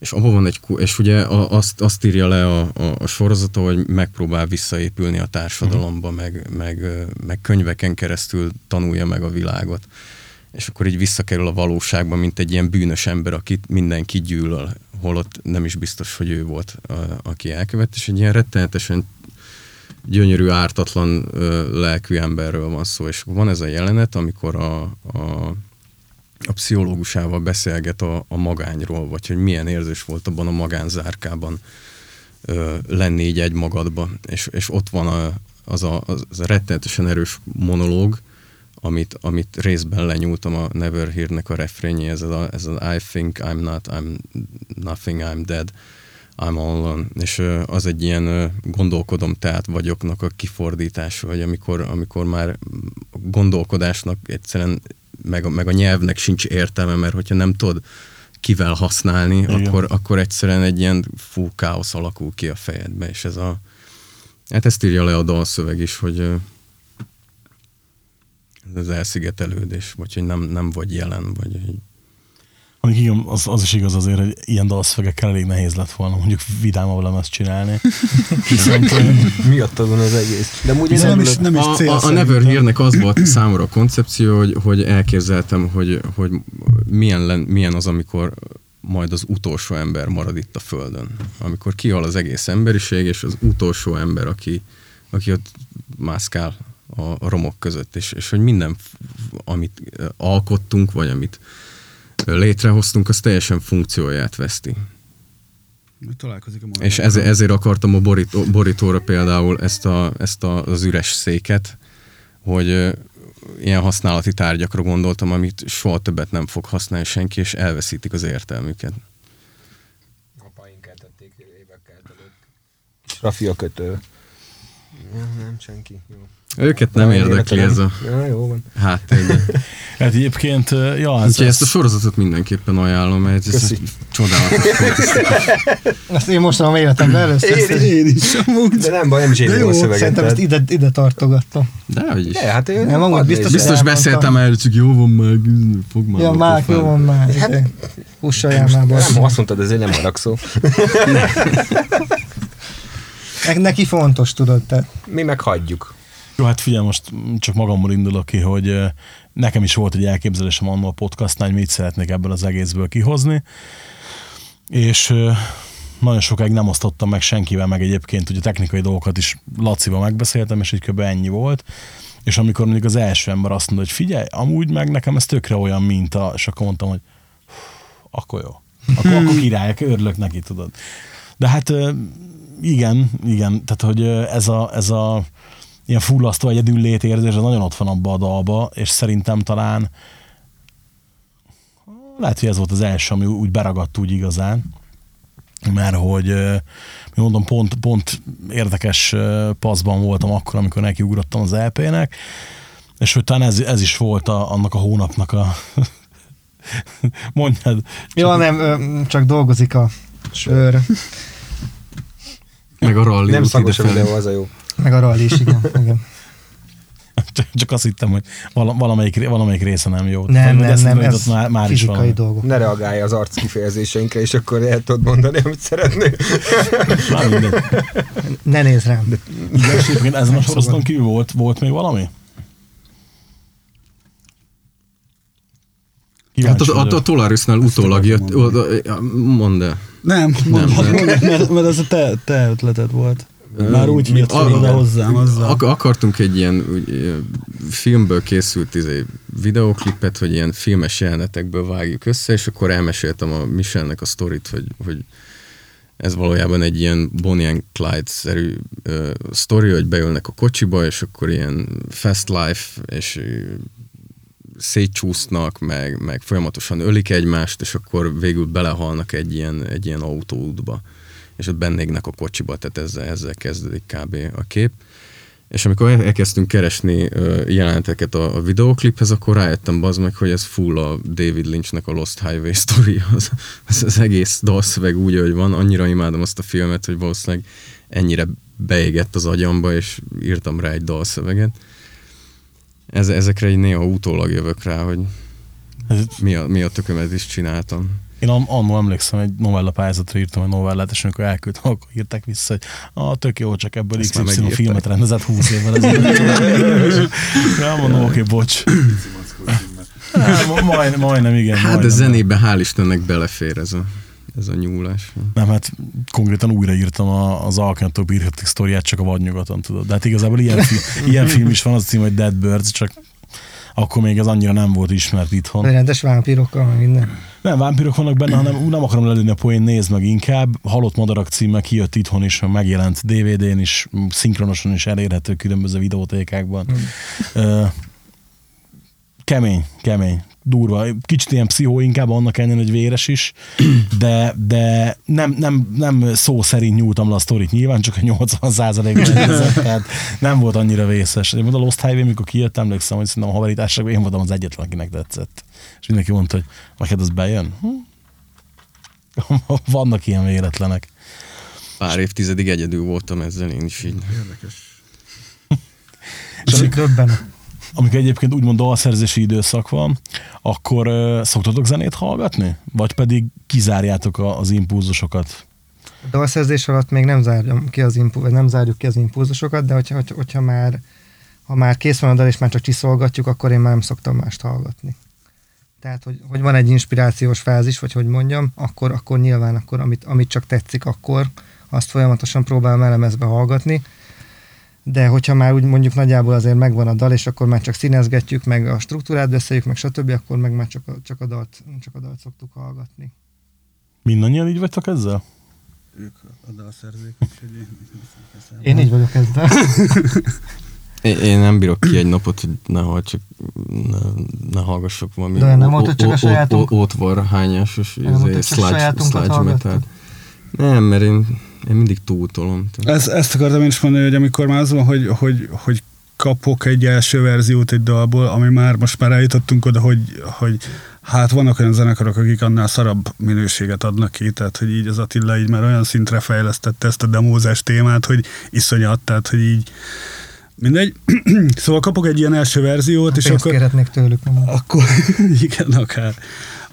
Speaker 5: és abban van egy, és ugye azt, azt írja le a, a, a sorozata, hogy megpróbál visszaépülni a társadalomba, uh-huh. meg, meg, meg könyveken keresztül tanulja meg a világot. És akkor így visszakerül a valóságba, mint egy ilyen bűnös ember, akit mindenki gyűlöl, holott nem is biztos, hogy ő volt, a, aki elkövet, és egy ilyen rettenetesen gyönyörű, ártatlan ö, lelkű emberről van szó, és van ez a jelenet, amikor a, a, a pszichológusával beszélget a, a magányról, vagy hogy milyen érzés volt abban a magánzárkában ö, lenni így egy magadba, és, és ott van a, az, a, az a rettenetesen erős monológ, amit, amit részben lenyúltam a Never Hear-nek a refrényé, ez a, ez a I think I'm not, I'm nothing, I'm dead, I'm all alone. És az egy ilyen gondolkodom, tehát vagyoknak a kifordítása, vagy amikor, amikor már gondolkodásnak egyszerűen meg a, meg a nyelvnek sincs értelme, mert hogyha nem tudod kivel használni,
Speaker 4: Igen.
Speaker 5: akkor, akkor egyszerűen egy ilyen fú káosz alakul ki a fejedbe, és ez a hát ezt írja le a dalszöveg is, hogy az elszigetelődés, vagy hogy nem, nem vagy jelen, vagy hogy
Speaker 4: Mondjuk igen, az, az is igaz azért, hogy ilyen dalszövegekkel elég nehéz lett volna mondjuk vidámabb lemezt csinálni. *laughs* Viszont
Speaker 3: Miattad van az egész. De
Speaker 7: Ez nem is, nem is
Speaker 5: a,
Speaker 7: cél
Speaker 5: a, a
Speaker 7: szerintem.
Speaker 5: Never Hear-nek az volt számomra a koncepció, hogy, hogy elképzeltem, hogy, hogy milyen, len, milyen az, amikor majd az utolsó ember marad itt a Földön. Amikor kihal az egész emberiség, és az utolsó ember, aki, aki ott mászkál a, romok között, és, és hogy minden, amit alkottunk, vagy amit létrehoztunk, az teljesen funkcióját veszti.
Speaker 7: Találkozik a
Speaker 5: És ezért, ezért akartam a borító, borítóra például ezt, a, ezt a, az üres széket, hogy ilyen használati tárgyakra gondoltam, amit soha többet nem fog használni senki, és elveszítik az értelmüket.
Speaker 3: Apaink eltették évekkel ezelőtt. Kis Rafia kötő. Ja, nem, senki. Jó.
Speaker 5: Őket nem érdekli ez a
Speaker 3: Ja, jó van.
Speaker 5: háttér, de... *laughs*
Speaker 4: hát egyébként, ja, ez,
Speaker 5: Úgyhogy ezt a
Speaker 4: ez,
Speaker 5: sorozatot mindenképpen ajánlom, mert ez
Speaker 3: Köszi.
Speaker 5: csodálatos. *laughs*
Speaker 6: Ezt én mostanom életemben először.
Speaker 7: Én is amúgy.
Speaker 3: De nem baj, nem is én
Speaker 7: jó,
Speaker 3: a szöveget.
Speaker 6: Szerintem ezt ide, ide tartogattam.
Speaker 5: De hogy is.
Speaker 3: De, hát én
Speaker 6: Nem, amúgy biztos-.
Speaker 5: Biztos beszéltem el, csak jó van már, fog már.
Speaker 6: Ja, már, jó van már. Hát, Hussaljál már,
Speaker 3: Nem, azt mondtad, ezért nem haragszol. *laughs*
Speaker 6: Ne- Neki fontos, tudod, te.
Speaker 3: Mi meg hagyjuk.
Speaker 4: Jó, hát figyelj, most csak magammal indulok ki, hogy nekem is volt egy elképzelésem annól a podcastnál, hogy mit szeretnék ebből az egészből kihozni, és nagyon sokáig nem osztottam meg senkivel, meg egyébként ugye technikai dolgokat is Lacival megbeszéltem, és így kb. ennyi volt. És amikor mondjuk az első ember azt mondta, hogy figyelj, amúgy meg nekem ez tökre olyan minta, és akkor mondtam, hogy "Hú, akkor jó. Akkor, akkor király, örülök neki, tudod. De hát igen, igen, tehát hogy ez a, ez a ilyen fullasztó egyedül létérzés, ez nagyon ott van abba a dalba, és szerintem talán lehet, hogy ez volt az első, ami úgy beragadt úgy igazán, mert hogy mondom, pont, pont érdekes paszban voltam akkor, amikor nekiugrottam az LP-nek, és hogy talán ez, ez is volt a, annak a hónapnak a *laughs* mondjad.
Speaker 6: Jó, nem, csak dolgozik a sör,
Speaker 5: Meg a rally
Speaker 3: Nem
Speaker 5: út
Speaker 3: szagos a videó, az a jó.
Speaker 6: Meg a rally is, igen. *laughs* igen.
Speaker 4: Csak, azt hittem, hogy vala, valamelyik, valamelyik része nem jó.
Speaker 6: Nem, nem, nem, ez
Speaker 4: már, már is
Speaker 6: fizikai
Speaker 4: valami.
Speaker 6: dolgok.
Speaker 3: Ne reagálj az arc kifejezéseinkre, és akkor el tudod mondani, amit szeretnél. *laughs*
Speaker 4: Már mindegy.
Speaker 6: Ne nézz rám.
Speaker 4: Igen, és egyébként ezen a sorozaton kívül volt, volt még valami?
Speaker 5: Hát a, a. Tolarisnál utólag jött, mondd el.
Speaker 7: Nem, mondd,
Speaker 5: nem.
Speaker 7: mondd, mert, mert ez a te, te ötleted volt. Már úgy jött
Speaker 5: a-
Speaker 7: oda hozzám azzal.
Speaker 5: Ak- akartunk egy ilyen úgy, filmből készült izé, videoklipet, hogy ilyen filmes jelenetekből vágjuk össze, és akkor elmeséltem a Michelnek a sztorit, hogy, hogy ez valójában egy ilyen Bonnie and Clyde-szerű ö, sztori, hogy beülnek a kocsiba, és akkor ilyen fast life, és ö, szétcsúsznak, meg, meg folyamatosan ölik egymást, és akkor végül belehalnak egy ilyen, egy ilyen autóútba, és ott bennégnek a kocsiba, tehát ezzel, ezzel kezdődik kb. a kép. És amikor el- elkezdtünk keresni jeleneteket a, a videokliphez, akkor rájöttem bazd meg, hogy ez full a David Lynchnek a Lost Highway story. *laughs* Az, az, az egész dalszöveg úgy, hogy van. Annyira imádom azt a filmet, hogy valószínűleg ennyire beégett az agyamba, és írtam rá egy dalszöveget. Ez, ezekre így néha utólag jövök rá, hogy mi a, mi a tökömet is csináltam.
Speaker 4: Én an- annól emlékszem, egy novella pályázatra írtam egy novellát, és amikor elküldtem, akkor írták vissza, hogy a tök jó, csak ebből
Speaker 5: Ezt
Speaker 4: XY filmet rendezett 20 évvel ezelőtt. *laughs* Ja, mondom, oké, bocs. Hát, ma- majd, majdnem, igen.
Speaker 5: Hát de
Speaker 4: majdnem.
Speaker 5: zenébe hál' Istennek belefér ez a, ez a nyúlás.
Speaker 4: Nem, hát konkrétan újraírtam a, az Alkantó bírhatik sztoriát, csak a vadnyugaton, tudod. De hát igazából ilyen, fi, ilyen film is van, az cím, hogy Dead Birds, csak akkor még ez annyira nem volt ismert itthon.
Speaker 6: Vagy rendes vámpírokkal, meg minden.
Speaker 4: Nem, vámpírok vannak benne, hanem nem akarom lelőni a poén, nézd meg inkább. Halott madarak címmel kijött itthon is, megjelent DVD-n is, szinkronosan is elérhető különböző videótékákban. Ö, kemény, kemény, durva. Kicsit ilyen pszichó inkább annak ellenére, hogy véres is, *clears throat* de, de nem, nem, nem szó szerint nyúltam le a sztorit nyilván, csak a 80 százalékban *laughs* tehát nem volt annyira vészes. Én a Lost Highway, mikor kijött, emlékszem, hogy szerintem a haverításokban én voltam az egyetlen, akinek tetszett. És mindenki mondta, hogy neked az bejön? Hm? *laughs* Vannak ilyen véletlenek.
Speaker 5: Pár évtizedig egyedül voltam ezzel én is így.
Speaker 6: És amik *laughs* döbbenő.
Speaker 4: Amikor egyébként úgymond dalszerzési időszak van, akkor uh, szoktatok zenét hallgatni? Vagy pedig kizárjátok az impulzusokat?
Speaker 6: A dalszerzés alatt még nem, zárjam ki az impu- vagy nem zárjuk ki az impulzusokat, de hogyha, hogyha, már, ha már kész van a dal, és már csak csiszolgatjuk, akkor én már nem szoktam mást hallgatni. Tehát, hogy, hogy van egy inspirációs fázis, vagy hogy mondjam, akkor, akkor nyilván, akkor amit, amit csak tetszik, akkor azt folyamatosan próbálom elemezve hallgatni. De hogyha már úgy mondjuk nagyjából azért megvan a dal, és akkor már csak színezgetjük, meg a struktúrát beszéljük, meg stb., akkor meg már csak a, csak a, dalt, csak a dalt szoktuk hallgatni.
Speaker 4: Mindannyian így vagytok ezzel?
Speaker 7: Ők a dalszerzők, *laughs* úgyhogy én...
Speaker 6: Én így vagyok ezzel. *laughs*
Speaker 5: Én, én nem bírok ki egy napot, hogy ne, csak ne, ne hallgassak valami
Speaker 6: De nem volt, hogy csak a sajátunk-
Speaker 5: hányásos
Speaker 6: volt, hogy csak sajátunkat hallgattad?
Speaker 5: Nem, mert én, én mindig túltolom. Tehát
Speaker 7: Ez, ezt akartam én is mondani, hogy amikor már az van, hogy, hogy, hogy kapok egy első verziót egy dalból, ami már most már eljutottunk oda, hogy, hogy hát vannak olyan zenekarok, akik annál szarabb minőséget adnak ki, tehát hogy így az Attila így már olyan szintre fejlesztette ezt a demózás témát, hogy iszonyat, tehát hogy így mindegy. *clears throat* szóval kapok egy ilyen első verziót, és akkor
Speaker 6: kérhetnék tőlük. nem?
Speaker 7: akkor, *laughs* igen, akár,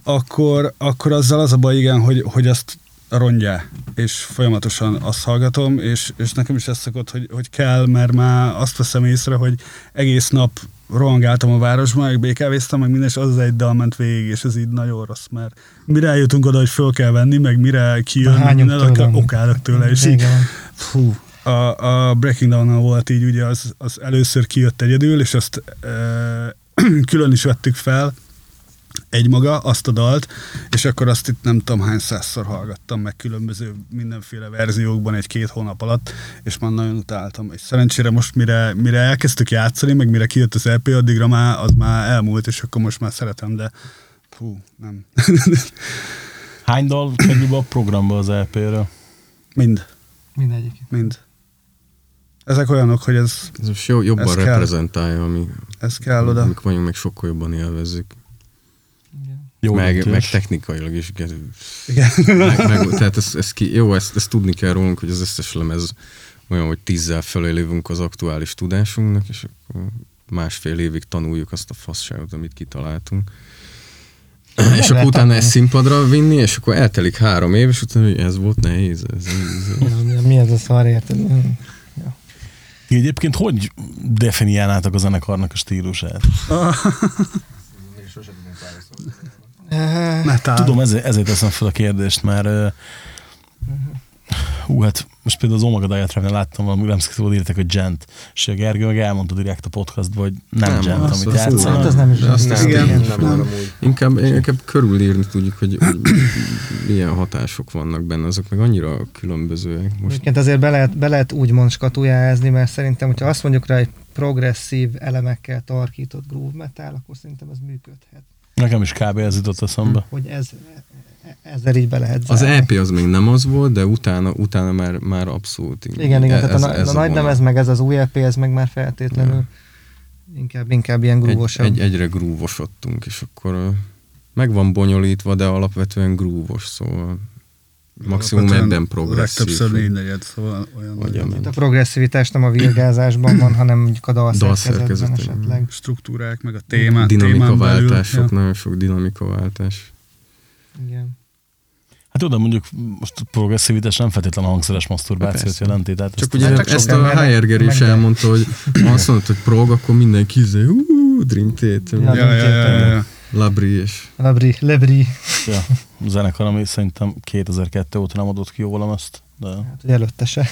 Speaker 7: akkor, akkor azzal az a baj, igen, hogy, hogy azt rongya, és folyamatosan azt hallgatom, és, és nekem is ez szokott, hogy, hogy kell, mert már azt veszem észre, hogy egész nap rohangáltam a városban, meg békávéztem, meg minden, és az egy dal ment végig, és ez így nagyon rossz, mert mire eljutunk oda, hogy föl kell venni, meg mire kijön, minden, akkor
Speaker 6: tőle.
Speaker 7: okálok tőle, és így. Fú, a, a Breaking down volt így, ugye az, az először kijött egyedül, és azt e, *clears throat* külön is vettük fel, egymaga, azt a dalt, és akkor azt itt nem tudom hány százszor hallgattam meg különböző mindenféle verziókban egy-két hónap alatt, és már nagyon utáltam. És szerencsére most mire, mire elkezdtük játszani, meg mire kijött az EP, addigra már az már elmúlt, és akkor most már szeretem, de fú, nem. *laughs*
Speaker 4: Hány dal kerül a programba az EP-ről?
Speaker 7: mind,
Speaker 6: Mindegyik.
Speaker 7: mind. Ezek olyanok, hogy ez,
Speaker 5: ez most jó, jobban
Speaker 7: Ez kell.
Speaker 5: reprezentálja, ami,
Speaker 7: ez kell oda.
Speaker 5: amik vagyunk, meg sokkal jobban élvezzük.
Speaker 4: Jó
Speaker 5: meg,
Speaker 4: döntés.
Speaker 5: meg technikailag is. ge-
Speaker 7: Igen.
Speaker 5: Meg, meg, tehát ez, ez ki, jó, ezt, ezt tudni kell rólunk, hogy az összes lemez olyan, hogy tízzel fölé lévünk az aktuális tudásunknak, és akkor másfél évig tanuljuk azt a fasságot, amit kitaláltunk. és akkor utána ezt színpadra vinni, és akkor eltelik három év, és utána, hogy ez volt nehéz. Ez, ez, ez.
Speaker 6: Ja, mi ez a szar, érted?
Speaker 4: Ti egyébként hogy definiálnátok a zenekarnak a stílusát?
Speaker 6: Eh,
Speaker 7: Metál.
Speaker 4: Tudom, ezért, ezért teszem fel a kérdést, mert uh, hú, hát most például az Omega Diatreme-nél láttam valami remszkitól írtak, hogy gent, és a Gergő meg elmondta direkt a podcastban, hogy nem, nem gent, amit játszanak.
Speaker 6: Hát az nem is az.
Speaker 5: nem,
Speaker 7: Igen.
Speaker 3: Nem,
Speaker 7: Nem.
Speaker 3: nem.
Speaker 5: Inkább, inkább körülírni tudjuk, hogy, hogy *clears throat* milyen hatások vannak benne, azok meg annyira különbözőek. Most
Speaker 6: Egyébként azért be lehet, be lehet úgymond skatujázni, mert szerintem, hogyha azt mondjuk rá, egy progresszív elemekkel tarkított groove metal, akkor szerintem ez működhet.
Speaker 4: Nekem is kb. ez jutott eszembe.
Speaker 6: Hogy ez, ezzel így be lehet
Speaker 5: Az. EP az még nem az volt, de utána, utána már, már abszolút.
Speaker 6: Igen, igen, tehát a,
Speaker 5: ez
Speaker 6: a, a nagy
Speaker 5: vonal.
Speaker 6: lemez, meg ez az új EP, ez meg már feltétlenül inkább, inkább ilyen
Speaker 5: egy,
Speaker 6: grúvosabb.
Speaker 5: egy, egyre grúvosodtunk, és akkor meg van bonyolítva, de alapvetően grúvos, szóval maximum ebben progresszív.
Speaker 7: Legtöbbször négy negyed, szóval olyan
Speaker 5: ment.
Speaker 6: A progresszivitás nem a virgázásban van, hanem mondjuk a dalszerkezetben esetleg.
Speaker 7: struktúrák, meg a témát,
Speaker 5: Dinamikaváltás,
Speaker 7: témán
Speaker 5: sok, nagyon sok dinamikaváltás.
Speaker 6: Igen.
Speaker 4: Hát oda mondjuk most a progresszivitás nem feltétlenül hangszeres maszturbációt jelenti. Tehát
Speaker 5: Csak ugye
Speaker 6: Hát csak
Speaker 5: ezt a Heierger is elmondta, hogy ha azt mondod, hogy prog, akkor mindenki izé, hú, Dream Theater,
Speaker 6: Ja.
Speaker 7: Ja, ja, ja, ja, ja.
Speaker 5: Labri és
Speaker 6: Lebri, Lebri.
Speaker 4: Ja, a zenekar, ami szerintem 2002 óta nem adott ki jó lemezt. De...
Speaker 6: Hát, előtte se.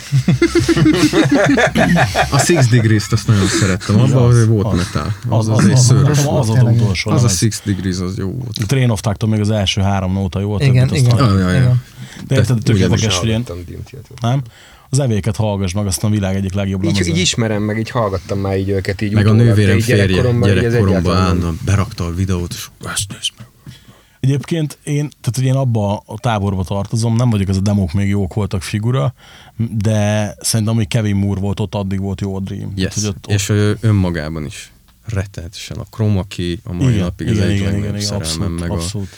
Speaker 5: a Six Degrees-t azt nagyon szerettem,
Speaker 4: Az
Speaker 5: abban
Speaker 4: az,
Speaker 5: azért volt
Speaker 4: az.
Speaker 5: metal.
Speaker 4: Az, az,
Speaker 5: Az, egy
Speaker 4: az, az,
Speaker 5: szörös
Speaker 4: az,
Speaker 5: volt.
Speaker 4: az, az, utolsó
Speaker 5: Az a. Six Degrees, az jó volt.
Speaker 4: A Train of Thought-tól még az első három nóta jó, a
Speaker 6: Igen, igen.
Speaker 5: Ah,
Speaker 6: igen.
Speaker 4: De érted, tök érdekes, hogy én, nem? Az evéket hallgass meg, aztán a világ egyik legjobb
Speaker 3: Így,
Speaker 4: lemeze.
Speaker 3: így ismerem meg, így hallgattam már így őket így
Speaker 5: Meg a nővérem férje
Speaker 3: gyerekkoromban ez
Speaker 5: gyerekkoromban állandóan berakta a videót, és ezt nézd meg.
Speaker 4: Egyébként én, tehát hogy én abba a táborba tartozom, nem vagyok, az a demók még jók voltak figura, de szerintem, ami Kevin Moore volt, ott addig volt jó a Dream.
Speaker 5: Yes.
Speaker 4: Tehát, hogy ott,
Speaker 5: És ő önmagában is rettenetesen. A Chroma Key a mai
Speaker 4: igen,
Speaker 5: napig az
Speaker 4: igen,
Speaker 5: egyik
Speaker 4: igen, igen,
Speaker 5: legnagyobb
Speaker 4: igen,
Speaker 5: szerelmem,
Speaker 4: abszolút,
Speaker 5: meg, a,
Speaker 4: abszolút.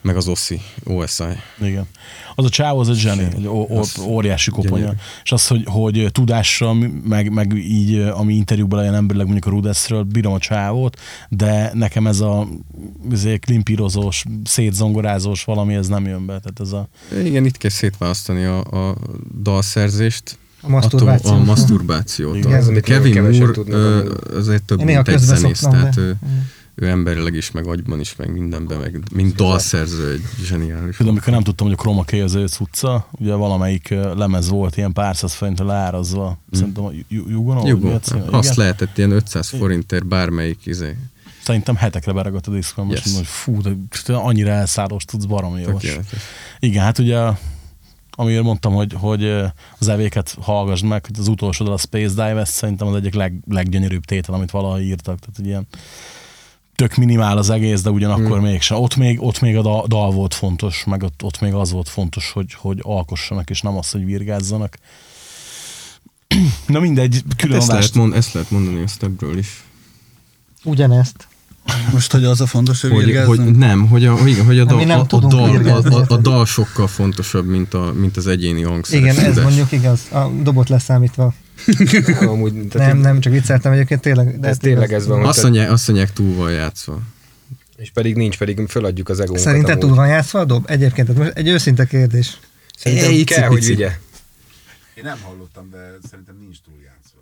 Speaker 5: meg az Ossi, OSI.
Speaker 4: Igen. Az a csáv az egy zseni, egy ó- ó-
Speaker 5: Az
Speaker 4: óriási koponya.
Speaker 5: gyönyörű.
Speaker 4: És az, hogy, hogy tudással, meg, meg így, ami interjúban legyen emberileg mondjuk a Rudeszről, bírom a csávót, de nekem ez a klimpírozós, szétzongorázós valami, ez nem jön be. Tehát ez a,
Speaker 5: Igen, itt kell szétválasztani a, a dalszerzést,
Speaker 6: A maszturbáció.
Speaker 5: attól a maszturbációt.
Speaker 4: Igen,
Speaker 3: ez, amit
Speaker 5: Kevin Moore azért több, mint egy zenész,
Speaker 6: szoktam,
Speaker 5: tehát
Speaker 6: de-
Speaker 5: ő, emberileg is, meg agyban is, meg mindenben, meg mint dalszerző egy zseniális.
Speaker 4: Például, amikor nem tudtam, hogy a Chroma Key az ő cucca, ugye valamelyik lemez volt ilyen pár száz forintra leárazva. Szerintem a Ju- Jugon, ahogy mi
Speaker 5: Jugo,
Speaker 4: a címe?
Speaker 5: azt lehetett ilyen 500 forintért bármelyik izé.
Speaker 4: Szerintem hetekre beragadt a diszkon, most
Speaker 5: Yes.
Speaker 4: hogy fú, de annyira elszállós tudsz, baromi.
Speaker 5: Tökéletes.
Speaker 4: Igen, hát ugye amiért mondtam, hogy, hogy az evéket hallgassd meg, hogy az utolsó dal a Space Dive, ez szerintem az egyik leg, leggyönyörűbb tétel, amit valaha írtak. Tehát ilyen tök minimál az egész, de ugyanakkor hmm. mégsem. Ott még, ott még a dal, dal volt fontos, meg ott, ott még az volt fontos, hogy, hogy alkossanak, és nem az, hogy virgázzanak. *clears throat* Na mindegy, külön
Speaker 5: Ezt lehet, mond, ezt lehet mondani a Stepbről is.
Speaker 6: Ugyanezt.
Speaker 7: Most, hogy az a fontos, hogy,
Speaker 5: Hogy, hogy nem, hogy a, hogy, hogy a,
Speaker 6: Hát
Speaker 5: dal,
Speaker 6: nem
Speaker 5: a, a, dal, a, a, a dal sokkal fontosabb, mint, a, mint az egyéni hangszeres
Speaker 6: Igen, ez
Speaker 5: tudás.
Speaker 6: mondjuk igaz. A dobot leszámítva. *laughs*
Speaker 3: Amúgy, tehát
Speaker 6: Nem, nem, csak vicceltem egyébként tényleg. De
Speaker 3: Ez tényleg ez van.
Speaker 5: Azt mondják, azt mondják túl van játszva.
Speaker 3: És pedig nincs, pedig föladjuk az egónkat.
Speaker 6: Szerinted túl van játszva a dob? Egyébként, tehát most egy őszinte kérdés.
Speaker 3: Szerintem
Speaker 5: Egy
Speaker 3: kell, hogy vigye.
Speaker 1: Én nem hallottam, de szerintem nincs túl játszva.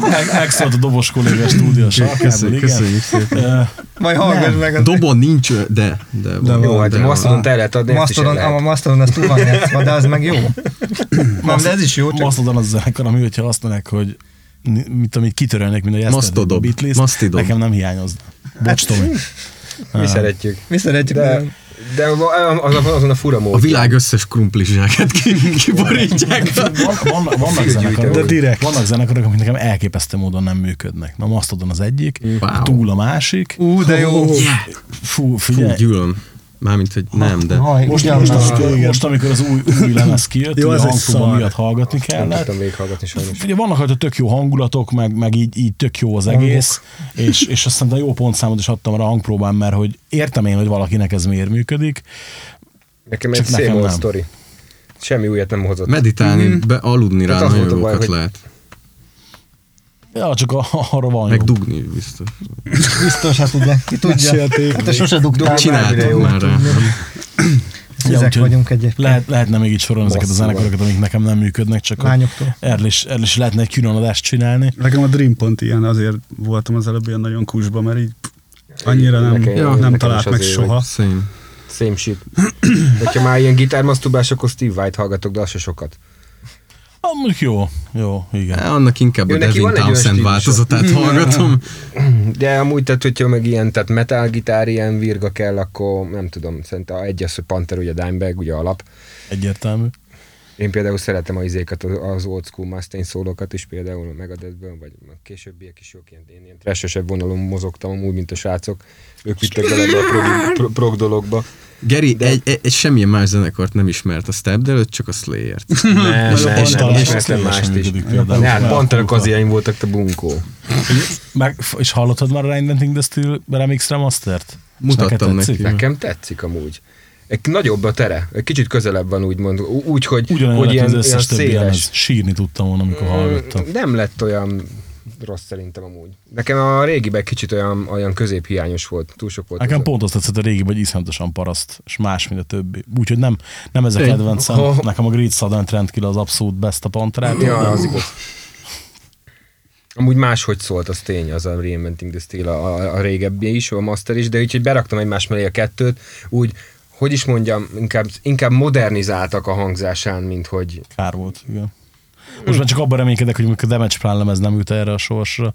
Speaker 1: *laughs*
Speaker 4: Meg, megszólt a dobos kolléga a stúdió sarkából,
Speaker 5: Köszönjük,
Speaker 4: igen.
Speaker 5: köszönjük szépen.
Speaker 4: Ö,
Speaker 6: Majd hallgass meg az
Speaker 5: Dobon nincs, de, de, van.
Speaker 3: Jó, hát
Speaker 5: de
Speaker 3: a. Mastodon el lehet adni,
Speaker 6: Mastodon, a. Mastodon az túl van játszva, de az meg jó. Nem, de ez is jó, csak
Speaker 4: Mastodon az a zenekar, ami hogyha azt mondják, hogy mit amit kitörölnek, mint a a Beatles,
Speaker 5: Mastodon.
Speaker 4: nekem nem hiányozna. Bocs, Tomi.
Speaker 3: Mi szeretjük.
Speaker 6: mi szeretjük.
Speaker 3: De,
Speaker 6: De...
Speaker 3: de az, azon a fura mód.
Speaker 5: A világ összes krumplizsáket ki- kiborítják.
Speaker 4: Van, vannak, vannak, zenekarok,
Speaker 7: De direkt.
Speaker 4: vannak zenekarok, amik nekem elképesztő módon nem működnek. Na, Mastodon az egyik,
Speaker 5: Wow.
Speaker 4: túl a másik.
Speaker 6: Ú, de jó.
Speaker 4: Fú,
Speaker 5: Fú,
Speaker 4: figyelj.
Speaker 5: gyűlöm. Mármint, hogy nem, de...
Speaker 6: Haj,
Speaker 4: Most,
Speaker 6: ugyan
Speaker 4: most,
Speaker 6: már.
Speaker 4: amikor, most, amikor az új, új *laughs* lemez kijött,
Speaker 7: Jó,
Speaker 4: a hangpróba miatt hallgatni
Speaker 3: Nem
Speaker 4: kellett,
Speaker 3: tudtam végighallgatni sajnos.
Speaker 4: Ugye vannak rajta tök jó hangulatok, meg, meg így, így tök jó az egész, és, és azt hiszem, a jó pontszámot is adtam arra a hangpróbán, mert hogy értem én, hogy valakinek ez miért működik.
Speaker 3: Nekem egy
Speaker 4: nem.
Speaker 3: story. Semmi újat nem hozott.
Speaker 5: Meditálni, be, aludni rá
Speaker 3: Hát az
Speaker 5: nagyon
Speaker 3: baj,
Speaker 5: jókat
Speaker 3: hogy-
Speaker 5: lehet.
Speaker 4: Ja, csak a, arra van
Speaker 5: Meg
Speaker 4: jó.
Speaker 5: dugni biztos.
Speaker 6: Biztos, hát ugye, ki tudja. Hát te sose dugtál.
Speaker 5: Csináltuk már rá.
Speaker 6: Ezek vagyunk egyébként.
Speaker 4: Lehet, lehetne még így sorolni ezeket a zenekarokat, amik nekem nem működnek, csak
Speaker 6: Lányoktól.
Speaker 4: erről is, erről is lehetne egy külön adást csinálni.
Speaker 7: Nekem a Dream pont ilyen, azért voltam az előbb ilyen nagyon kusba, mert így annyira nem,
Speaker 3: Nekem-
Speaker 7: ja, nem talált meg soha.
Speaker 5: Same.
Speaker 3: Same shit. Hogyha már ilyen gitármasztubás, akkor Steve White hallgatok, de az se sokat.
Speaker 4: Mondjuk jó, jó, igen.
Speaker 5: Annak inkább
Speaker 3: Ő
Speaker 5: a Devin
Speaker 3: van egy olyan
Speaker 5: Townsend változatát *laughs* hallgatom.
Speaker 3: De amúgy, tehát hogyha meg ilyen, tehát metal gitár, ilyen virga kell, akkor nem tudom, szerintem egy az, hogy Panther, ugye Dimebag, ugye alap.
Speaker 4: Egyértelmű.
Speaker 3: Én például szeretem a izékat, az old school Mustaine szólókat is, például a Megadethből, vagy a későbbiek is jók, ilyen, én ilyen trashesebb vonalon mozogtam amúgy, mint a srácok. Ők vittek bele a prog, *laughs* prog, prog dologba.
Speaker 5: Geri egy, egy, egy semmilyen más zenekart nem ismert a Step, de csak a Slayer-t.
Speaker 3: Nem,
Speaker 4: És a
Speaker 3: nem, nem,
Speaker 4: a
Speaker 3: mást is. hát
Speaker 4: akkor-
Speaker 3: kaziaim voltak, te bunkó.
Speaker 4: Meg, és hallottad már a Reinventing the Steel Remix Remastert?
Speaker 5: Mutattam neki.
Speaker 3: Nekem tetszik amúgy. Egy nagyobb a tere, egy kicsit közelebb van úgymond, úgy, hogy,
Speaker 4: Ugyanolyan
Speaker 3: hogy ilyen,
Speaker 4: az
Speaker 3: ilyen
Speaker 4: összes többi
Speaker 3: széles.
Speaker 4: Sírni tudtam volna, amikor hallgattam.
Speaker 3: Mm, Nem lett olyan rossz szerintem amúgy. Nekem a régiben kicsit olyan, olyan középhiányos volt, túl sok volt.
Speaker 4: Nekem pont azt tetszett a régi, hogy iszonyatosan paraszt, és más, mint a többi. Úgyhogy nem, nem ez a kedvencem.
Speaker 3: ha-
Speaker 4: Nekem a Great Southern Trendkill az abszolút best a Panterát.
Speaker 3: Ja, az igaz. Amúgy máshogy szólt, az tény, az a Reinventing the Steel, a, a, a régebbi is, a Master is, de úgyhogy beraktam egymás mellé a kettőt, úgy, hogy is mondjam, inkább, inkább modernizáltak a hangzásán, mint hogy
Speaker 4: Kár volt, igen. Most már csak abban reménykedek, hogy amikor a Damage Plan lemez nem jut erre a sorsra,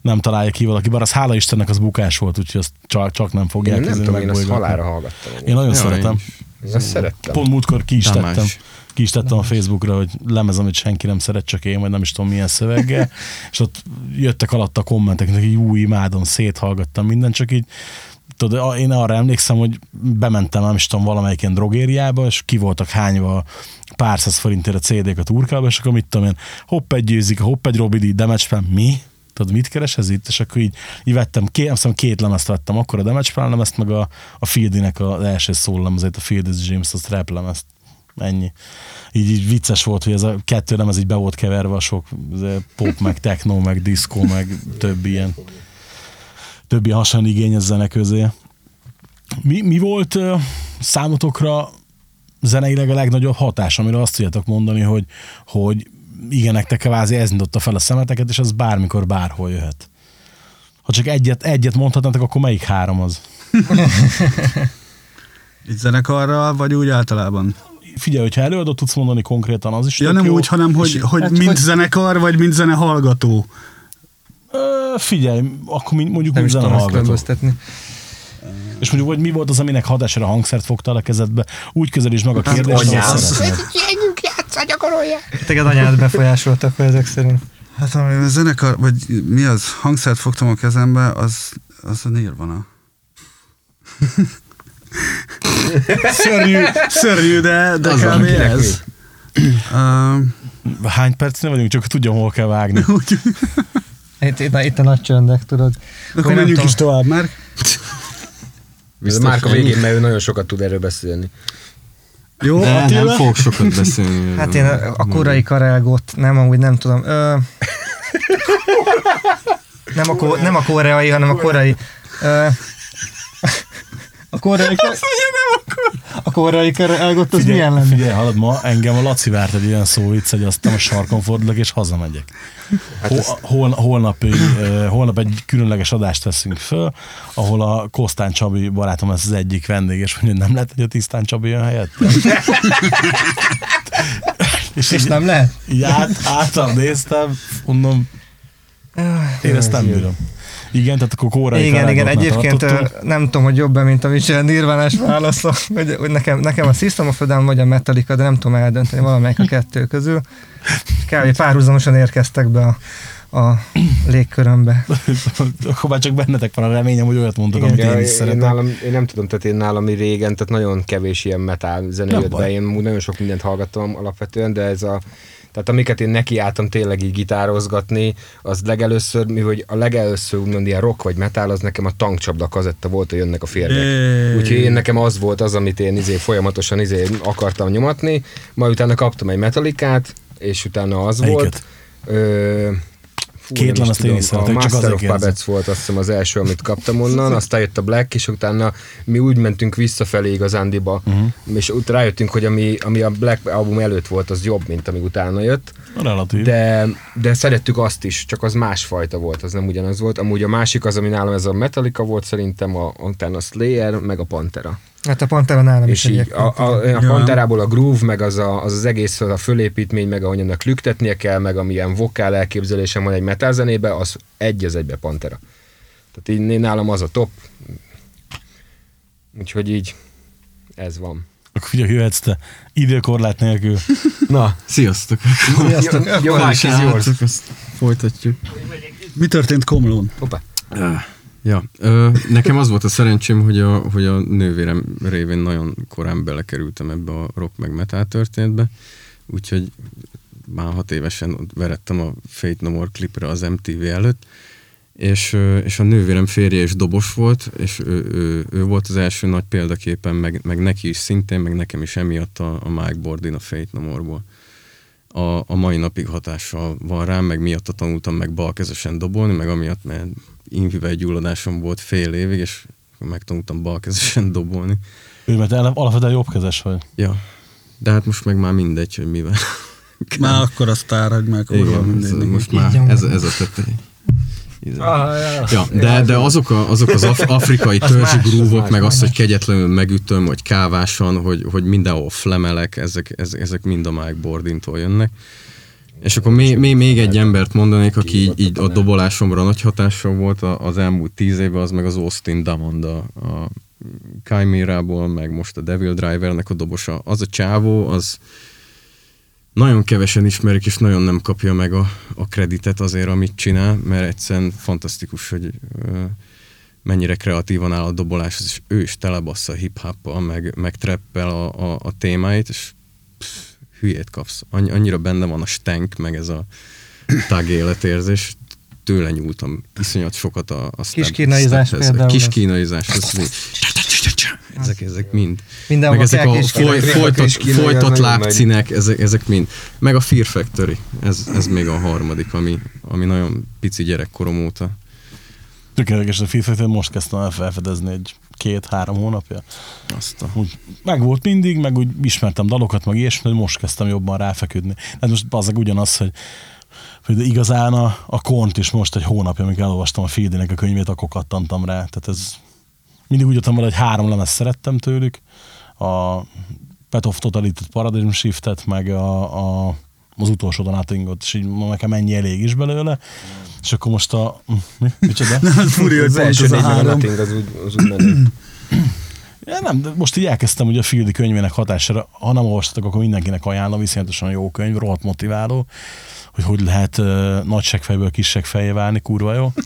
Speaker 4: nem találja ki valaki, bár az hála Istennek az bukás volt, úgyhogy azt csak, csak nem
Speaker 3: én
Speaker 4: fogják
Speaker 3: nem
Speaker 4: izé
Speaker 3: tudom, én azt halára hallgattam.
Speaker 4: Én nagyon
Speaker 5: Ja,
Speaker 4: szeretem.
Speaker 5: én
Speaker 3: Én azt szerettem.
Speaker 4: Pont múltkor ki is
Speaker 5: Tamás.
Speaker 4: tettem. Ki is tettem a Facebookra, hogy lemez, amit senki nem szeret, csak én, vagy nem is tudom milyen szöveggel. *laughs* és ott jöttek alatt a kommentek, hogy jó, imádom, széthallgattam minden, csak így tudod, én arra emlékszem, hogy bementem, nem is tudom, valamelyik ilyen drogériába, és ki voltak hányva pár száz forintért a CD-kat urkálba, és akkor mit tudom én, hopp egy győzik, hopp egy Robidi, Plan, mi? Tudod, mit keres ez itt? És akkor így, így vettem, két, azt hiszem két lemezt vettem, akkor a Plan lemezt, meg a, a Fieldinek az első szól lemezét, a Field is James, a Strap lemezt. Ennyi. Így, így vicces volt, hogy ez a kettő lemez így be volt keverve a sok ez pop, meg techno, meg disco, meg több ilyen több ilyen hasonló igényes zene közé. Mi, mi volt számotokra zeneileg a legnagyobb hatás, amire azt tudjátok mondani, hogy, hogy igen, nektek kvázi ez nyitotta fel a szemeteket, és az bármikor, bárhol jöhet. Ha csak egyet, egyet mondhatnátok, akkor melyik három az? *laughs*
Speaker 7: Így zenekarral, vagy úgy általában?
Speaker 4: Figyelj, hogyha előadót tudsz mondani konkrétan, az is
Speaker 7: Ja, nem
Speaker 4: jó.
Speaker 7: úgy, hanem hogy, hogy
Speaker 6: Hát,
Speaker 7: mind
Speaker 6: hogy-
Speaker 7: zenekar, vagy mind zenehallgató.
Speaker 4: Ö, figyelj, akkor mondjuk
Speaker 6: Nem ezt
Speaker 4: zenehallgató. És mondjuk, hogy mi volt az, aminek hatására hangszert fogtál a kezedbe? Úgy közelítsd meg a kérdést, ahogy
Speaker 3: anyád.
Speaker 4: szeretnéd.
Speaker 6: Téged anyád befolyásoltak ezek szerint.
Speaker 7: Hát ami a zenekar, vagy mi az, hangszert fogtam a kezembe, az, az a Nirvana. *laughs* szörnyű, szörnyű, de, de
Speaker 5: Az
Speaker 7: kb. ez. Uh,
Speaker 4: Hány percnél vagyunk? Csak tudjam, hol kell vágni.
Speaker 6: Itt, itt, itt a nagy csöndek, tudod.
Speaker 7: akkor menjünk is tovább, már.
Speaker 3: Ez a márka végén, mert ő nagyon sokat tud erről beszélni.
Speaker 7: Jó,
Speaker 5: De
Speaker 7: Attila?
Speaker 5: nem fogok sokat beszélni.
Speaker 6: Hát én a, a korai karágot, nem, amúgy nem tudom. Ö, nem, a, ko- nem a koreai, hanem a korai. Ö, a koreai, a koreai karágot az milyen lenne?
Speaker 4: figyelj, hallod, ma engem a Laci várt egy olyan szó vicc, hogy aztán a sarkon fordulok és hazamegyek.
Speaker 3: Hát
Speaker 4: Hol, hol, holnap, holnap egy különleges adást veszünk föl, ahol a Kosztán Csabi barátom lesz az egyik vendég, és mondja, nem lehet, hogy a Tisztán Csabi jön helyett. és,
Speaker 6: És
Speaker 4: így,
Speaker 6: nem lehet?
Speaker 4: így át, által néztem, mondom, én ezt nem bírom. Igen, tehát akkor kórai
Speaker 6: Igen, igen, egyébként
Speaker 4: tartottunk.
Speaker 6: nem tudom, hogy jobb-e, mint a Michel Nirvánás válaszom, *laughs* hogy, hogy nekem, nekem a System of a vagy a Metallica, de nem tudom eldönteni valamelyik a kettő közül. Kb. párhuzamosan érkeztek be a, a légkörömbe. *laughs*
Speaker 4: akkor már csak bennetek van a reményem, hogy olyat mondtok,
Speaker 6: Igen.
Speaker 4: amit én is
Speaker 3: én,
Speaker 4: szeretem.
Speaker 3: nálam, én nem tudom, tehát én nálam régen, tehát nagyon kevés ilyen metal zene
Speaker 4: Nem
Speaker 3: jött be, én nagyon sok mindent hallgattam alapvetően, de ez a tehát amiket én nekiálltam tényleg így gitározgatni, az legelőször, mi hogy a legelőször úgymond ilyen rock vagy metal, az nekem a tankcsapda kazetta volt, hogy jönnek a férgek. Úgyhogy én nekem az volt az, amit én izé folyamatosan izé akartam nyomatni, majd utána kaptam egy metalikát, és utána az
Speaker 4: Melyiket?
Speaker 3: volt. Ö, fú,
Speaker 4: Két
Speaker 3: nem is
Speaker 4: lemezt én is
Speaker 3: tudom, a Master of. Puppets volt azt hiszem az első, amit kaptam onnan, aztán jött a Black, és utána mi úgy mentünk visszafelé igazándiba, uh-huh. és ut- rájöttünk, hogy ami, ami a Black album előtt volt, az jobb, mint ami utána jött,
Speaker 4: Relatív.
Speaker 3: de, de szerettük azt is, csak az másfajta volt, az nem ugyanaz volt. Amúgy a másik az, ami nálam ez a Metallica volt szerintem, a, utána a Slayer, meg a Pantera.
Speaker 6: Hát a Pantera nálam is
Speaker 3: így a, a, a. Panterából a groove, meg az, a, az az egész az a fölépítmény, meg ahogy annak lüktetnie kell, meg amilyen vokál elképzelésem van egy metal zenébe, az egy az egybe Pantera. Tehát így nálam az a top. Úgyhogy így ez van.
Speaker 4: Akkor figyelj, jöhetsz te időkorlát nélkül.
Speaker 3: Na,
Speaker 5: Sziasztok!
Speaker 6: Sziasztok!
Speaker 3: jó,
Speaker 5: Van is
Speaker 3: is yours.
Speaker 5: álltok, azt folytatjuk.
Speaker 7: Mi történt Komlón?
Speaker 3: Hoppá.
Speaker 5: Ja, ö, nekem az volt a szerencsém, hogy a, hogy a nővérem révén nagyon korán belekerültem ebbe a rock meg metal történetbe, úgyhogy már hat évesen verettem a Fate No More klipre az MTV előtt, és, és a nővérem férje is dobos volt, és ő, ő, ő volt az első nagy példaképen, meg, meg neki is szintén, meg nekem is emiatt a, a Mike Bordin a Fate No More-ból. A, a mai napig hatással van rám, meg miatt tanultam meg balkezesen dobolni, meg amiatt, mert invivel gyulladásom volt fél évig, és megtanultam balkezesen *laughs* dobolni.
Speaker 4: Ő, mert alapvetően jobbkezes vagy.
Speaker 5: Ja, de hát most meg már mindegy, hogy mivel. *laughs*
Speaker 7: Már akkor a sztár, hogy kurva
Speaker 5: Igen, ez,
Speaker 7: mindegy.
Speaker 5: most már ez, ez a tetej.
Speaker 3: Ah, ja.
Speaker 5: De, de azok, a, azok az af- *laughs* afrikai törzsi grúvok, meg
Speaker 3: más.
Speaker 5: az, hogy kegyetlenül megütöm, vagy kávásan, hogy, hogy mindenhol flemelek, ezek, ezek, ezek mind a Mike Bordintól jönnek. És akkor még, még, még egy embert mondanék, aki így, így a dobolásomra nagy hatással volt az elmúlt tíz évben, az meg az Austin Damond a, a Chimera-ból, meg most a Devil Drivernek a dobosa. Az a csávó, az nagyon kevesen ismerik, és nagyon nem kapja meg a, a kreditet azért, amit csinál, mert egyszerűen fantasztikus, hogy mennyire kreatívan áll a dobolás, és ő is telebassza hip-hoppal, meg, meg trappel a, a, a témáit, és hülyét kapsz. Annyi, annyira benne van a stank, meg ez a tag életérzés, tőle nyúltam iszonyat sokat a, a
Speaker 6: kínaizzás
Speaker 5: stephez.
Speaker 6: például
Speaker 5: Kis? Ezek, ezek mind.
Speaker 6: Mindenhol
Speaker 5: Meg ezek a
Speaker 6: kis
Speaker 5: foly, folytott,
Speaker 3: kis
Speaker 5: folytott lábcinek, ezek, ezek mind. Meg a Fear Factory, ez, ez még a harmadik, ami, ami nagyon pici gyerekkorom óta.
Speaker 4: Tök érdekes, a FIFA most kezdtem el felfedezni egy két-három hónapja.
Speaker 5: Azt a...
Speaker 4: Úgy meg volt mindig, meg úgy ismertem dalokat, meg ilyesmi, most kezdtem jobban ráfeküdni. Hát most az ugyanaz, hogy hogy igazán a, a kont is most egy hónapja, amikor elolvastam a Fieldinek a könyvét, akkor kattantam rá. Tehát ez mindig úgy jöttem vele, hogy három lemez szerettem tőlük. A Pet of Totalitet Paradigm Shiftet, meg a, a az utolsó Donatingot, és így nekem ennyi elég is belőle. És akkor most a... Mi? Micsoda?
Speaker 7: Ez furi, hogy
Speaker 3: Az első négy az úgy, az úgy menő.
Speaker 4: Ja, nem, de most így elkezdtem ugye a Fieldi könyvének hatására, ha nem olvastatok, akkor mindenkinek ajánlom, viszonyatosan jó könyv, rohadt motiváló, hogy hogy lehet uh, nagy seggfejből kis seggfejé válni, kurva jó. *laughs*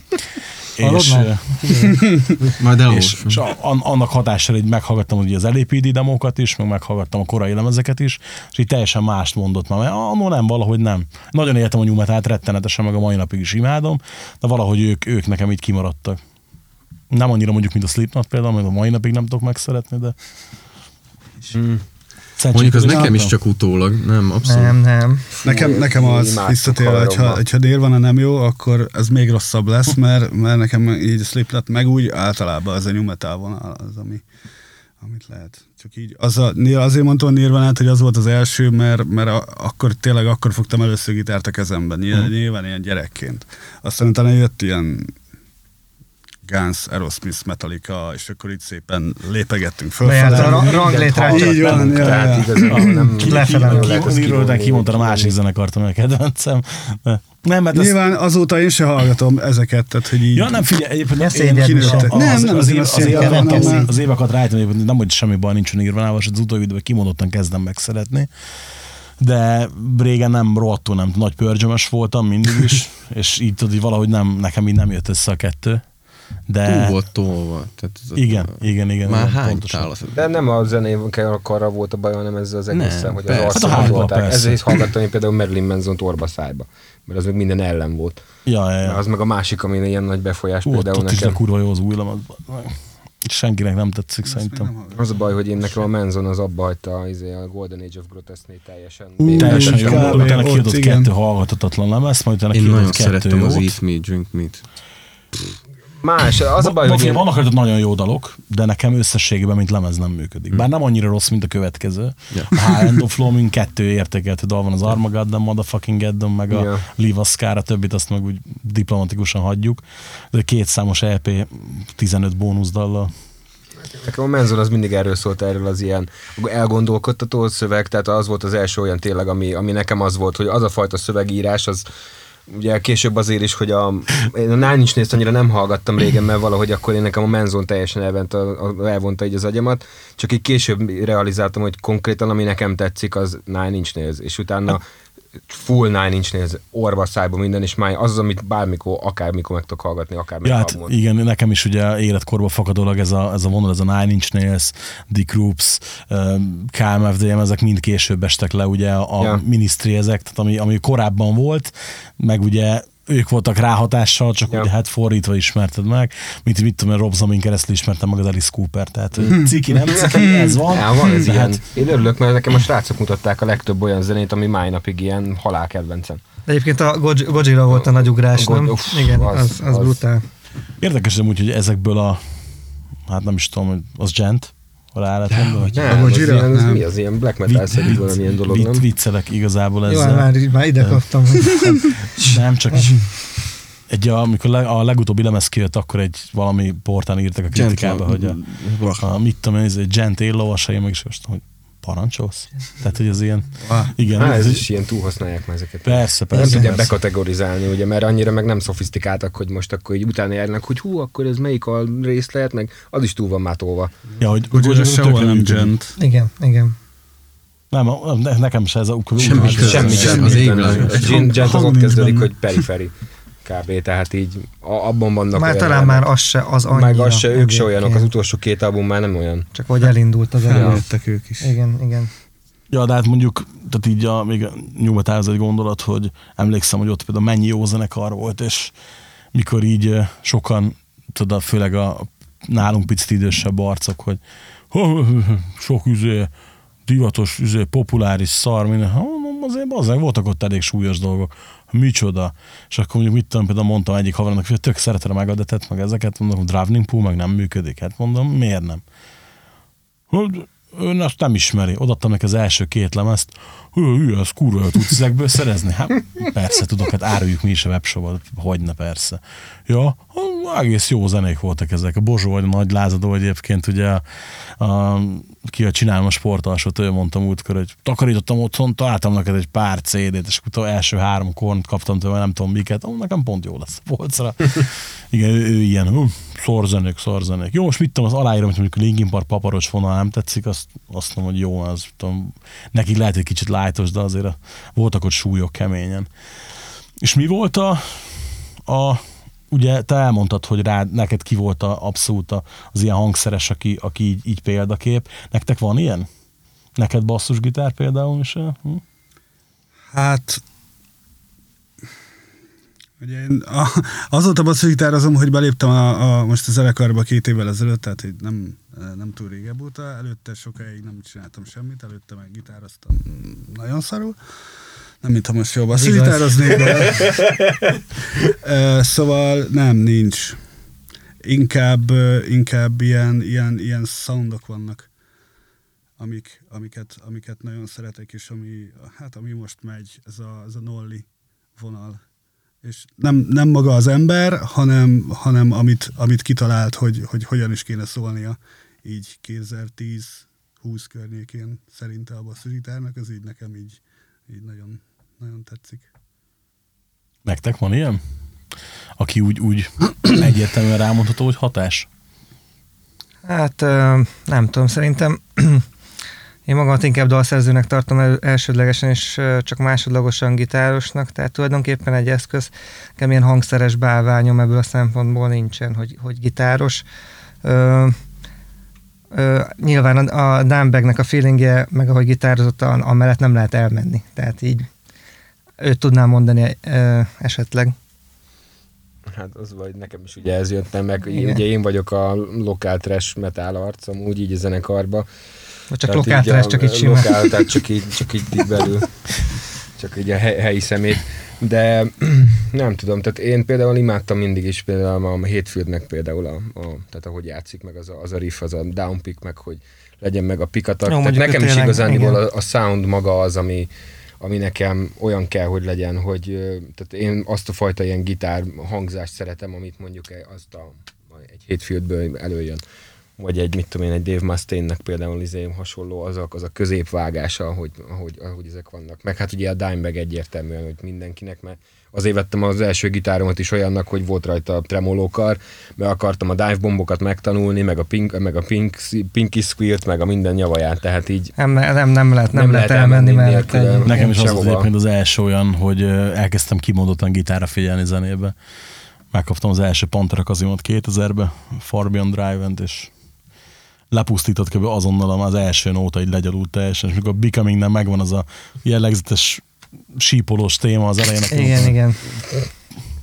Speaker 4: És,
Speaker 5: Majd *laughs*
Speaker 4: és, és an- annak hatására így meghallgattam ugye az LAPD demókat is, meg meghallgattam a korai lemezeket is, és így teljesen mást mondott már, mert annól nem, valahogy nem. Nagyon éltem a nyumetát rettenetesen, meg a mai napig is imádom, de valahogy ők, ők nekem így kimaradtak. Nem annyira mondjuk, mint a Slipknot például, mert a mai napig nem tudok megszeretni, de...
Speaker 5: Mondjuk az nekem is csak utólag, nem, abszolút.
Speaker 6: Nem, nem.
Speaker 7: Nekem, nekem az
Speaker 3: imádtuk
Speaker 7: visszatérve, hogyha,
Speaker 3: haverommal.
Speaker 7: hogyha Nirvana nem jó, akkor ez még rosszabb lesz, mert, mert nekem így a Slipknot meg úgy általában az a new metal vonal az, ami, amit lehet. Csak így, az a, azért mondtam a Nirvanát, hogy az volt az első, mert, mert a, akkor tényleg akkor fogtam először gitárt a kezemben, nyilván, nyilván ilyen gyerekként. Aztán utána jött ilyen Guns, Aerosmith, Metallica, és akkor így szépen lépegettünk
Speaker 6: Bejárt a
Speaker 7: fölfele.
Speaker 6: ra- ranglétrát.
Speaker 7: Így van,
Speaker 3: Tehát
Speaker 7: ja.
Speaker 3: igazából nem...
Speaker 6: Lefele
Speaker 3: nem
Speaker 6: ki-
Speaker 3: lehet ezt
Speaker 4: Írod,
Speaker 3: kivonni,
Speaker 4: kimondta a másik zenekart, ami a kedvencem. Nem, mert.
Speaker 7: Nyilván azóta én se hallgatom ezeket, tehát hogy így...
Speaker 4: Ja, nem figyelj, egyébként
Speaker 6: Ne
Speaker 4: az-
Speaker 7: Nem, nem
Speaker 4: az, az, az, éveket rájtom, hogy nem, hogy semmi baj nincs a Nirvanával, és az utóbbi időben kimondottan kezdem megszeretni. De régen nem rohadtul nem nagy pörgyömös voltam mindig is, *laughs* és így tudod, hogy valahogy nem, nekem így nem jött össze a kettő. De
Speaker 5: Túl volt tolva. Tehát ez a-
Speaker 4: igen, igen, igen.
Speaker 5: Már
Speaker 4: igen,
Speaker 5: hány
Speaker 4: pontosan.
Speaker 5: tál az?
Speaker 3: De nem a zenével arra volt a baj, hanem ezzel az egészen,
Speaker 5: Nem,
Speaker 3: hogy az
Speaker 5: persze.
Speaker 4: Hát a
Speaker 3: arcán
Speaker 4: hardcore,
Speaker 3: volták.
Speaker 4: persze.
Speaker 3: Ezért hallgattam én például Marilyn Manson-t orba szájba. Mert az meg minden ellen volt.
Speaker 4: Ja, ja, ja.
Speaker 3: Az meg a másik, ami ilyen nagy befolyás
Speaker 4: Ott,
Speaker 3: például
Speaker 4: ott is de
Speaker 3: nekem.
Speaker 4: kurva jó az új lemez. Senkinek nem tetszik szerintem.
Speaker 3: Az a baj, hogy én nekem a Manson az abba hagyta izé, a Golden Age of Grotesque-nél teljesen.
Speaker 7: Ú,
Speaker 4: Teljesen jó. Utána
Speaker 7: ott
Speaker 4: kiadott
Speaker 7: igen.
Speaker 4: kettő hallgathatatlan lemez, majd utána
Speaker 5: Én
Speaker 4: kiadott
Speaker 5: nagyon
Speaker 4: kettő
Speaker 5: szerettem az. Eat Me, Drink Me.
Speaker 3: Más, az a baj, hogy én,
Speaker 4: vannak rajta nagyon jó dalok, de nekem összességében, mint lemez nem működik. Bár nem annyira rossz, mint a következő.
Speaker 5: Ja.
Speaker 4: A High End of Flow, mint kettő értékelhető dal van az Armageddon, Motherfucking Geddon, meg a
Speaker 3: Ja.
Speaker 4: Leave Us Scar, a többit azt meg úgy diplomatikusan hagyjuk. De két számos EP, 15 bónuszdallal.
Speaker 3: Nekem a Manson az mindig erről szólt, erről az ilyen elgondolkodtató szöveg, tehát az volt az első olyan tényleg, ami, ami nekem az volt, hogy az a fajta szövegírás, az ugye később azért is, hogy a, én a Nine Inch annyira nem hallgattam régen, mert valahogy akkor én nekem a Manson teljesen elvonta, a- elvonta így az agyamat, csak így később realizáltam, hogy konkrétan ami nekem tetszik, az Nine Inch Nails, és utána full Nine Inch Nails, orva szájba minden, és már az, az, amit bármikor, akármikor meg tudok hallgatni, akár
Speaker 4: Ja, hát igen, nekem is ugye életkorba fakadólag ez a, ez a vonal, ez a Nine Inch Nails, Dick Groups, KMFDM, ezek mind később estek le, ugye a
Speaker 3: ja.
Speaker 4: Ministry ezek, tehát ami, ami korábban volt, meg ugye ők voltak ráhatással, csak
Speaker 3: Ja.
Speaker 4: ugye hát fordítva ismerted meg, mint mit tudom, Rob Zombie keresztül ismertem meg az Alice Cooper, tehát hogy ciki, nem ciki, ez van.
Speaker 3: Ja, van ez ilyen.
Speaker 4: hát
Speaker 3: Én örülök, mert nekem a srácok mutatták a legtöbb olyan zenét, ami máj napig ilyen halálkedvencem.
Speaker 6: De egyébként a Goj- Godzilla volt a nagy ugrás,
Speaker 3: A God-
Speaker 6: nem?
Speaker 3: uff,
Speaker 6: Igen,
Speaker 3: az-
Speaker 6: az, az,
Speaker 3: az-
Speaker 6: brutál.
Speaker 4: Érdekes amúgy, hogy ezekből a, hát nem is tudom, hogy az gent, mondani, hogy
Speaker 3: Nem, az
Speaker 7: Gojira?
Speaker 3: ilyen, az
Speaker 7: Nem.
Speaker 3: mi az ilyen black metal szerű valamilyen dolog, nem?
Speaker 4: viccelek igazából
Speaker 6: Jó,
Speaker 4: ezzel.
Speaker 6: már, már ide kaptam. hogy- *laughs*
Speaker 4: Nem, csak egy, amikor le, a legutóbbi lemez kijött, akkor egy valami portán írtak a kritikába, hogy a, a mit tudom én, ez egy gent éllovasai, meg is most, hogy parancsolsz? Tehát, hogy az ilyen, igen,
Speaker 3: Há, ez
Speaker 4: ez
Speaker 3: is ilyen túl használják már ezeket.
Speaker 4: Persze,
Speaker 3: nem
Speaker 4: persze.
Speaker 3: tudják
Speaker 4: persze.
Speaker 3: bekategorizálni, ugye, mert annyira meg nem szofisztikáltak, hogy most akkor így utána járnak, hogy hú, akkor ez melyik a rész lehet, meg az is túl van már tolva.
Speaker 4: Ja, hogy
Speaker 7: Gojira
Speaker 4: Gojira
Speaker 7: sehol
Speaker 4: tökre
Speaker 7: nem gent.
Speaker 6: Igen, igen.
Speaker 4: Nem, nekem se ez a
Speaker 5: köze.
Speaker 3: Semmi,
Speaker 5: Semmi,
Speaker 3: semmi.
Speaker 5: az
Speaker 3: Gent az ott kezdődik, hogy periferi kb. Tehát így abban vannak
Speaker 6: Már
Speaker 3: olyan
Speaker 6: talán
Speaker 3: elemek.
Speaker 6: már az se az annyira.
Speaker 3: Meg az se, ők se olyanok, az utolsó két album már nem olyan.
Speaker 6: Csak hogy elindult az elő.
Speaker 7: Feljöttek ők is.
Speaker 6: Igen, igen.
Speaker 4: Ja, de hát mondjuk, tehát így a, még a nyugat egy gondolat, hogy emlékszem, hogy ott például mennyi jó zenekar volt, és mikor így sokan, tudod, főleg a nálunk picit idősebb arcok, hogy sok üzé, divatos, üzé, populáris szar, minden. Azért azért voltak ott elég súlyos dolgok. Micsoda. És akkor mondjuk mit tudom, például mondtam egyik havernak, hogy tök szeretem a Megadethet, meg ezeket, mondom, hogy Drowning Pool meg nem működik. Hát mondom, miért nem? Ön azt nem ismeri. Odaadtam neki az első két lemezt. Hű, az kurva, tudsz ezekből szerezni? Hát persze tudok, hát áruljuk mi is a webshopot. Hogyne persze. Ja, egész jó zenék voltak ezek. A Bozsó vagy a nagy lázadó egyébként, ugye a, a, ki a csinálom a sportalsót, ő mondta múltkor, hogy takarítottam otthon, találtam neked egy pár CD-t, és akkor első három kornt kaptam tőle, nem tudom miket, ó, nekem pont jó lesz a polcra. *laughs* Igen, ő, ő ilyen, hú, szorzenék, szorzenék. Jó, most mit tudom, az aláírom, hogy mondjuk a Linkin Park paparos vonal nem tetszik, azt, azt mondom, hogy jó, az tudom, nekik lehet egy kicsit lájtos, de azért a, voltak ott súlyok keményen. És mi volt a, a ugye te elmondtad, hogy rád, neked ki volt a, abszolút a, az ilyen hangszeres, aki, aki így, így példakép. Nektek van ilyen? Neked basszusgitár például is? Hm?
Speaker 7: Hát Ugye én a, azóta basszusgitározom, hogy beléptem a, a, most a zenekarba két évvel ezelőtt, tehát így nem, nem túl régebb óta. Előtte sokáig nem csináltam semmit, előtte meg gitároztam nagyon szarul. Nem, mintha most jól basszusgitároznék, de... *laughs* Szóval nem, nincs. Inkább, inkább ilyen, ilyen, ilyen soundok vannak, amik, amiket, amiket nagyon szeretek, és ami, hát ami most megy, ez a, ez a nolli vonal. És nem, nem maga az ember, hanem, hanem amit, amit kitalált, hogy, hogy hogyan is kéne szólnia így 2010-20 környékén szerinte a basszusgitárnak, ez így nekem így, így nagyon, nagyon tetszik.
Speaker 4: Nektek van ilyen? Aki úgy, úgy *clears throat* egyértelműen rámondható, hogy hatás?
Speaker 6: Hát nem tudom, szerintem *clears throat* én magamat inkább dalszerzőnek tartom el, elsődlegesen, és csak másodlagosan gitárosnak, tehát tulajdonképpen egy eszköz, nekem ilyen hangszeres bálványom ebből a szempontból nincsen, hogy, hogy gitáros. Ö, nyilván a, a Dimebagnek a feelingje, meg ahogy gitározott, amellett nem lehet elmenni, tehát így őt tudnám mondani ö, esetleg.
Speaker 3: Hát az vagy nekem is ugye ez jött nem, meg
Speaker 6: Igen.
Speaker 3: ugye én vagyok a lokál trash metal arcom, úgy így a zenekarba.
Speaker 6: Vagy csak lokáltrás,
Speaker 3: a-
Speaker 6: csak így simán.
Speaker 3: Lokál, tehát csak így, csak így, így belül. Csak így a hely, helyi szemét. De *clears throat* nem tudom, tehát én például imádtam mindig is például a Hétfieldnek például, a, a, tehát ahogy játszik meg az a, az a riff, az a downpick, meg hogy legyen meg a pikatak.
Speaker 6: Jó,
Speaker 3: tehát nekem is
Speaker 6: igen.
Speaker 3: a, a sound maga az, ami, ami nekem olyan kell, hogy legyen, hogy tehát én azt a fajta ilyen gitár hangzást szeretem, amit mondjuk azt a, egy Hétfieldből előjön. Vagy egy, mit tudom én, egy Dave Mustaine-nek például izé hasonló, az a, az a középvágása, ahogy, ahogy, ahogy ezek vannak. Meg hát ugye a Dimebag egyértelműen, hogy mindenkinek, mert azért vettem az első gitáromat is olyannak, hogy volt rajta tremolókar, mert akartam a dive bombokat megtanulni, meg a, pink, meg a pink, pinky squirt, meg a minden nyavaját, tehát így
Speaker 6: Nem, nem, nem lehet, nem,
Speaker 3: Nem
Speaker 6: lehet
Speaker 3: lehet
Speaker 6: elmenni
Speaker 3: elmenni
Speaker 6: mellette.
Speaker 3: nélkül.
Speaker 4: Nekem is az volt egyébként az első olyan, hogy elkezdtem kimondottan gitára figyelni zenébe. Megkaptam az első Pantera Kazimot 2000-be, Far Beyond Drive-ent, és lepusztított kb. azonnal az első nóta így legyalult teljesen, és mikor a Becoming nem megvan az a jellegzetes sípolós téma az elején,
Speaker 6: Igen, igen.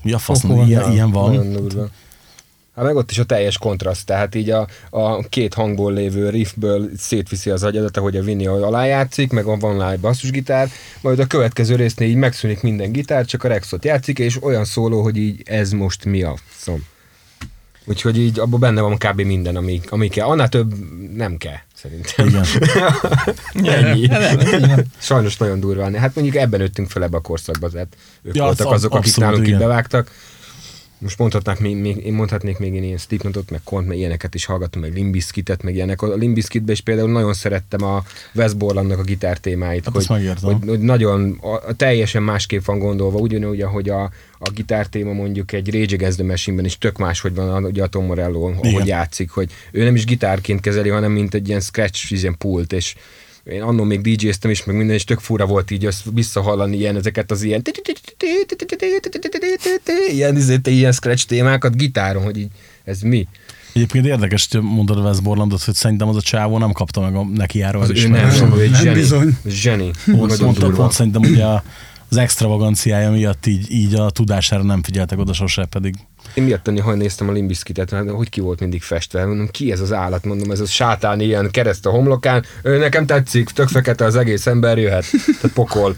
Speaker 4: Mi a fasz,
Speaker 6: Fokon,
Speaker 4: ilyen, ilyen van.
Speaker 3: Nagyon durva. Hát meg ott is a teljes kontraszt, tehát így a, a két hangból lévő riffből szétviszi az agyadat, ahogy a Vinny alájátszik, meg van van egy basszusgitár, majd a következő résznél így megszűnik minden gitár, csak a Rexot játszik, és olyan szóló, hogy így ez most mi a szom. Úgyhogy így abban benne van kb. minden, ami, ami kell. Annál több nem kell, szerintem.
Speaker 4: Igen. *laughs*
Speaker 3: Ennyi. Sajnos nagyon durván. Hát mondjuk ebben nőttünk fel ebbe a korszakba, tehát ők
Speaker 4: Ja,
Speaker 3: voltak
Speaker 4: az
Speaker 3: azok, akik
Speaker 4: abszolút,
Speaker 3: nálunk így
Speaker 4: igen.
Speaker 3: bevágtak. Most mondhatnák még, még, én mondhatnék még én ilyen Slipknotot, meg Kont, meg ilyeneket is hallgattam, meg Limbiskitet, meg ilyenek. A Limbiskitben is például nagyon szerettem a Wes Borlandnak a gitár témáit,
Speaker 4: Hát
Speaker 3: hogy, hogy, hogy, nagyon a, a teljesen másképp van gondolva, ugyanúgy, ahogy a, a gitár téma mondjuk egy Rage Against the Machine-ben is tök más, hogy van ugye a Tom Morello, ahogy játszik, hogy ő nem is gitárként kezeli, hanem mint egy ilyen scratch, ilyen pult, és én annól még DJ-ztem is, meg minden, és tök fura volt így azt visszahallani ilyen, ezeket az ilyen ilyen, izé- ilyen scratch témákat gitáron, hogy így ez mi?
Speaker 4: Egyébként érdekes, hogy mondod a Wes Borlandot, hogy szerintem az a csávó nem kapta meg a neki járó
Speaker 3: Az ő nem,
Speaker 4: elismerést.
Speaker 3: nem, ő egy
Speaker 7: Nem
Speaker 3: zseni.
Speaker 7: bizony.
Speaker 3: Zseni.
Speaker 4: Pont,
Speaker 3: Nagyon
Speaker 4: pont, szerintem ugye az extravaganciája miatt így, így a tudására nem figyeltek oda sose, pedig
Speaker 3: Én miatt tenni, ha néztem a Limbiskitet, hát, hogy ki volt mindig festve. Mondom, ki ez az állat? Mondom, ez a sátán ilyen kereszt a homlokán. Ő nekem tetszik, tök fekete az egész ember jöhet. Tehát pokol.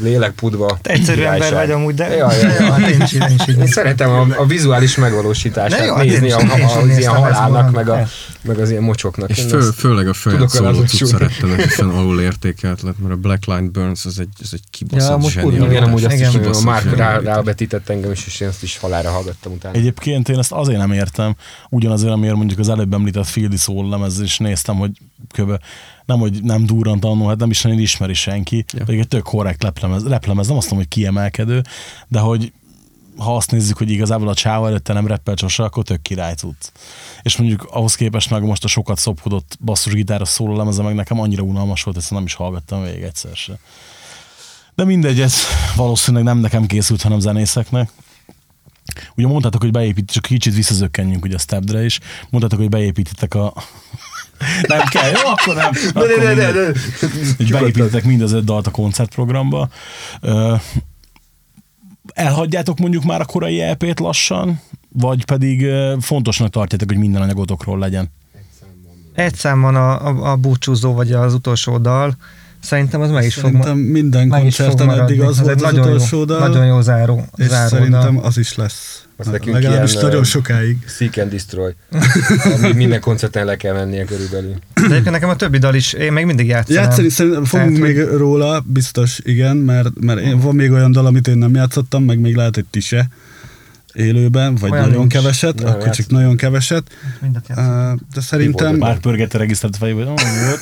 Speaker 3: Lélek pudva.
Speaker 6: Egyszerű ember
Speaker 3: királyság.
Speaker 6: vagy amúgy, de
Speaker 3: Ja, ja, ja.
Speaker 6: hát én is, én is
Speaker 3: Én szeretem a, a vizuális megvalósítását
Speaker 6: De jó, hát
Speaker 3: nézni
Speaker 6: én
Speaker 3: a, a, az ilyen halálnak, meg, a, meg az ilyen mocsoknak.
Speaker 5: És föl, főleg a
Speaker 3: azonosulni.
Speaker 5: cucca rettenetesen alul értékelt lett, mert a Black Line Burns az egy, az egy kibaszott
Speaker 6: Ja, most
Speaker 5: zsenialitás.
Speaker 3: Igen, amúgy azt is, a Mark rábetített engem is, és én azt is halára hallgattam utána.
Speaker 4: Egyébként én ezt azért nem értem, ugyanazért, amiért mondjuk az előbb említett Fieldy Soul lemez is néztem, hogy kb. nem, hogy nem durrant annó, hát nem is nagyon ismeri senki,
Speaker 5: Ja.
Speaker 4: pedig egy tök korrekt leplemez, leplemez, nem azt mondom, hogy kiemelkedő, de hogy ha azt nézzük, hogy igazából a csáva előtte nem reppel sose, akkor tök király tudsz. És mondjuk ahhoz képest meg most a sokat szopkodott basszusgitáros szóló lemeze meg nekem annyira unalmas volt, ezt nem is hallgattam végig egyszer se. De mindegy, ez valószínűleg nem nekem készült, hanem zenészeknek. Ugye mondtátok, hogy beépít, csak kicsit visszazökkenjünk ugye a stepdre is. Mondtátok, hogy beépítitek a... *laughs* nem kell, jó, akkor nem. Akkor
Speaker 3: de, de, de, de.
Speaker 4: Beépítitek mind az öt dalt a koncertprogramba. Elhagyjátok mondjuk már a korai EP-t lassan, vagy pedig fontosnak tartjátok, hogy minden anyagotokról legyen?
Speaker 6: Egy szám van a, a, a búcsúzó, vagy az utolsó dal. Szerintem az meg is fog,
Speaker 7: Szerintem minden koncerten eddig az
Speaker 6: Ez
Speaker 7: volt
Speaker 6: egy
Speaker 7: az
Speaker 6: nagyon
Speaker 7: utolsó
Speaker 6: jó,
Speaker 7: dal,
Speaker 6: Nagyon jó záró,
Speaker 7: és
Speaker 6: záró
Speaker 7: szerintem
Speaker 6: dal.
Speaker 7: az is lesz.
Speaker 3: Az nekünk
Speaker 7: Legalábbis
Speaker 3: ilyen,
Speaker 7: nagyon sokáig.
Speaker 3: Seek and Destroy. *laughs* Ami minden koncerten le kell mennie körülbelül.
Speaker 6: De egyébként nekem a többi dal is, én még mindig játszanám.
Speaker 7: Játszani szerintem fogunk
Speaker 6: Tehát,
Speaker 7: még róla, biztos igen, mert, mert én, van még olyan dal, amit én nem játszottam, meg még lehet, hogy ti se élőben, vagy
Speaker 6: Olyan
Speaker 7: nagyon
Speaker 6: nincs.
Speaker 7: keveset,
Speaker 3: Nem,
Speaker 7: akkor csak nagyon keveset.
Speaker 6: Játszom.
Speaker 7: De szerintem,
Speaker 4: Már pörgette regisztrált fejében, oh, volt.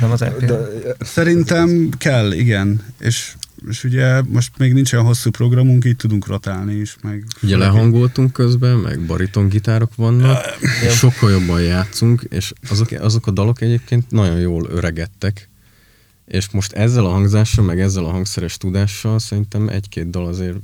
Speaker 6: Nem az EP.
Speaker 3: De,
Speaker 7: szerintem kell, igen. És, és ugye most még nincs olyan hosszú programunk, így tudunk rotálni is. Meg
Speaker 5: Ugye lehangoltunk közben, meg baritongitárok vannak, és sokkal jobban játszunk, és azok, azok a dalok egyébként nagyon jól öregedtek, és most ezzel a hangzással, meg ezzel a hangszeres tudással szerintem egy-két dal azért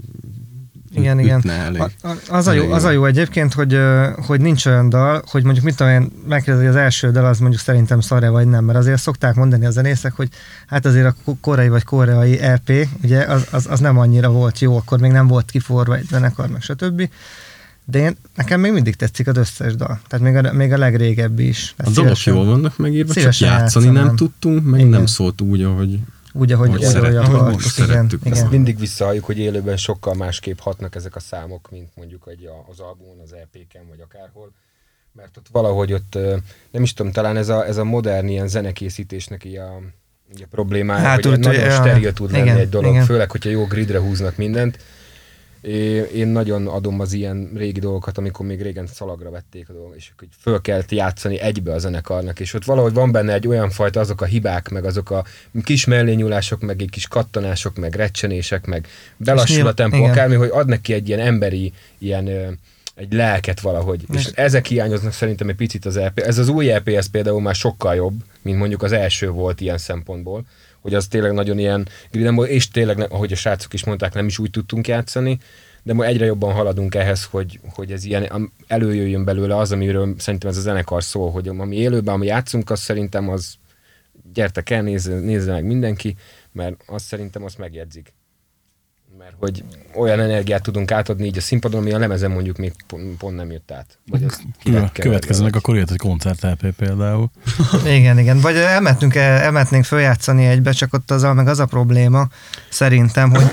Speaker 6: Igen, igen.
Speaker 5: elég.
Speaker 6: A, a, az, a jó, az a jó egyébként, hogy, hogy nincs olyan dal, hogy mondjuk mit tudom én, megkérdezi, hogy az első dal az mondjuk szerintem szar vagy nem, mert azért szokták mondani a zenészek, hogy hát azért a ko- koreai vagy koreai EP, ugye az, az, az nem annyira volt jó, akkor még nem volt kiforva egy zenekar, meg stb. De én, nekem még mindig tetszik az összes dal. Tehát még a, még a legrégebbi is.
Speaker 5: A
Speaker 6: Tehát
Speaker 5: dalok
Speaker 6: szívesen-
Speaker 5: jól vannak megírva, csak játszani
Speaker 6: játszanám.
Speaker 5: nem tudtunk, meg
Speaker 6: Igen.
Speaker 5: nem szólt úgy, ahogy
Speaker 6: Úgy, ahogy,
Speaker 5: ahogy, szeret-
Speaker 6: ahogy
Speaker 5: ahogy
Speaker 6: akartuk,
Speaker 5: most
Speaker 6: igen,
Speaker 5: szerettük.
Speaker 6: igen.
Speaker 3: Ezt mindig visszahalljuk, hogy élőben sokkal másképp hatnak ezek a számok, mint mondjuk egy a- az albumon, az EP-ken, vagy akárhol. Mert ott valahogy ott, nem is tudom, talán ez a, ez a modern ilyen zenekészítésnek így a, így a problémája,
Speaker 6: Hát
Speaker 3: hogy
Speaker 6: úgy,
Speaker 3: nagyon
Speaker 6: ja,
Speaker 3: steril tud lenni
Speaker 6: igen,
Speaker 3: egy dolog,
Speaker 6: igen.
Speaker 3: főleg, hogyha jó gridre húznak mindent. Én nagyon adom az ilyen régi dolgokat, amikor még régen szalagra vették a dolgokat, és hogy föl kellett játszani egybe a zenekarnak, és ott valahogy van benne egy olyan fajta, azok a hibák, meg azok a kis mellényúlások, meg egy kis kattanások, meg recsenések, meg belassul a tempó,
Speaker 6: igen.
Speaker 3: akármi, hogy ad neki egy ilyen emberi, ilyen egy lelket valahogy. És
Speaker 6: És-
Speaker 3: ezek hiányoznak szerintem egy picit az EP. Ez az új EP, ez például már sokkal jobb, mint mondjuk az első volt ilyen szempontból, hogy az tényleg nagyon ilyen griden volt, és tényleg, ahogy a srácok is mondták, nem is úgy tudtunk játszani, de ma egyre jobban haladunk ehhez, hogy, hogy ez ilyen előjöjjön belőle az, amiről szerintem ez a zenekar szól, hogy ami élőben, ami játszunk, az szerintem az gyertek el, nézze, nézze meg mindenki, mert azt szerintem azt megjegyzik. Mert hogy olyan energiát tudunk átadni így a színpadon, ami a lemezen mondjuk még pont, pont nem jött át. Vagy az
Speaker 4: Köve- Következőnek akkor jött egy koncert LP például. *laughs*
Speaker 6: Igen, igen. Vagy elmentünk, elmentnénk följátszani egybe, csak ott az a, meg az a probléma, szerintem, hogy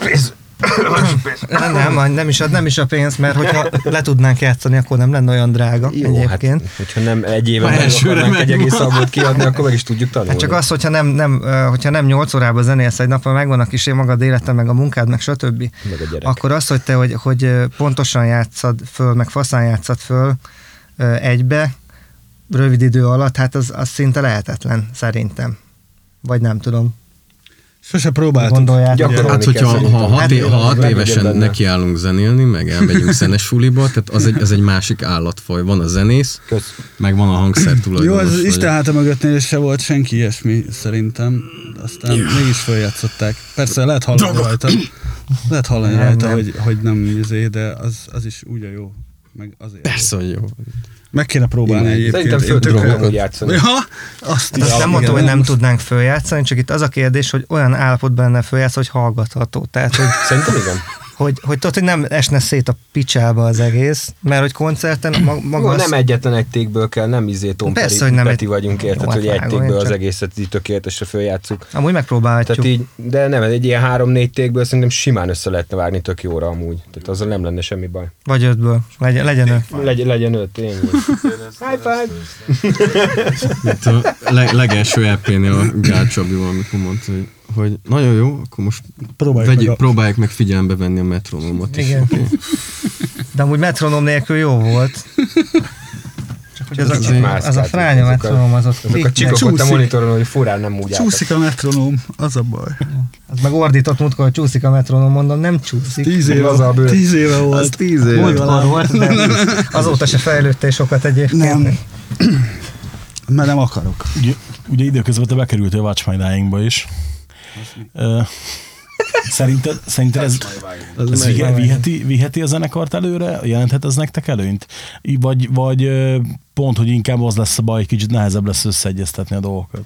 Speaker 6: nem, nem, nem, is a, nem is a pénz, mert hogyha le tudnánk játszani, akkor nem lenne olyan drága
Speaker 3: Jó,
Speaker 6: egyébként.
Speaker 3: hát, hogyha nem egy éve meg akarnánk egy egész albumot kiadni, akkor meg is tudjuk tanulni.
Speaker 6: Hát csak az, hogyha nem, nem, hogyha nem 8 órában zenélsz egy nap, megvan a kis magad élete, meg a munkád, meg stb.
Speaker 3: Meg a gyerek.
Speaker 6: Akkor az, hogy te hogy, hogy pontosan játszad föl, meg faszán játszad föl egybe, rövid idő alatt, hát az, az szinte lehetetlen, szerintem. Vagy nem tudom.
Speaker 7: Sose próbáltuk.
Speaker 6: Gondolják.
Speaker 3: Gyakorolni
Speaker 5: Hát, hogyha
Speaker 3: kell
Speaker 5: ha
Speaker 3: szerintem.
Speaker 5: hat,
Speaker 6: Hát,
Speaker 5: é- ha hat évesen nekiállunk zenélni, meg elmegyünk *laughs* zenesuliba, tehát az egy, az egy másik állatfaj. Van a zenész,
Speaker 3: Kösz.
Speaker 5: meg van a hangszer
Speaker 7: Jó,
Speaker 5: tulajdonos.
Speaker 7: az
Speaker 5: vagy-
Speaker 7: Isten háta mögöttnél se volt senki ilyesmi, szerintem. Aztán mégis följátszották. Persze lehet hallani rajta. Lehet hallani
Speaker 6: Nem,
Speaker 7: rajta,
Speaker 6: nem.
Speaker 7: hogy, hogy nem izé, de az, az is úgy jó. Meg azért
Speaker 5: Persze, hogy jó.
Speaker 7: Meg kéne próbálni
Speaker 5: Imádjuk.
Speaker 7: egyébként.
Speaker 3: Szerintem föl amúgy játszani.
Speaker 7: Ja, azt
Speaker 6: Hát azt nem mondtam,
Speaker 7: Igen,
Speaker 6: hogy nem
Speaker 7: most-
Speaker 6: tudnánk följátszani, csak itt az a kérdés, hogy olyan állapotban lenne följátsz, hogy hallgatható. Tehát, hogy,
Speaker 3: Szerintem igen.
Speaker 6: Hogy, hogy tudod, hogy nem esne szét a picsába az egész, mert hogy koncerten ma- maga
Speaker 3: Jó,
Speaker 6: az-
Speaker 3: nem egyetlen egy tékből kell, nem izé Tom
Speaker 6: Persze, hogy nem
Speaker 3: Peti
Speaker 6: egy-
Speaker 3: vagyunk, érted,
Speaker 6: Jó, hát
Speaker 3: hogy egy
Speaker 6: vágom,
Speaker 3: tékből
Speaker 6: én
Speaker 3: az egészet így tökéletesre följátszuk.
Speaker 6: Amúgy megpróbálhatjuk.
Speaker 3: Tehát így, de nem, egy ilyen három-négy tékből szerintem simán össze lehetne vágni tök jóra amúgy. Tehát azzal nem lenne semmi baj.
Speaker 6: Vagy ötből. Legyen, legyen ő.
Speaker 3: Legyen, legyen öt, ennyi. High five!
Speaker 5: Itt a leg, legelső EP-nél a Gál Csabival, amikor mondta, hogy, hogy nagyon jó, akkor most
Speaker 7: Próbáljuk
Speaker 5: vegy,
Speaker 7: meg a-
Speaker 5: próbáljuk meg figyelembe venni a metronomot is.
Speaker 6: Igen.
Speaker 5: oké?
Speaker 6: De amúgy metronom nélkül jó volt. Csak hogy az,
Speaker 3: Kicsit
Speaker 6: a, az a fránya metronom, az ott
Speaker 3: Azok a csikok a
Speaker 7: Csúszik.
Speaker 3: monitoron, hogy furán nem úgy álltak.
Speaker 7: Csúszik a metronóm, az a baj.
Speaker 6: Az meg ordított múltkor, hogy csúszik a metronom, mondom, nem csúszik.
Speaker 7: Tíz éve,
Speaker 3: Az a bő.
Speaker 7: tíz éve volt.
Speaker 5: Az tíz éve.
Speaker 6: Múltkor volt, de azóta se fejlődtél sokat egyébként.
Speaker 7: Nem. Mert nem akarok.
Speaker 4: Ugye, ugye időközben te bekerültél a Watch My Dying-ba is. Szerinted, szerinted ez, ez vihe, viheti, viheti a zenekart előre? Jelenthet ez nektek előnyt? Vagy, vagy pont, hogy inkább az lesz a baj, kicsit nehezebb lesz összeegyeztetni a dolgokat?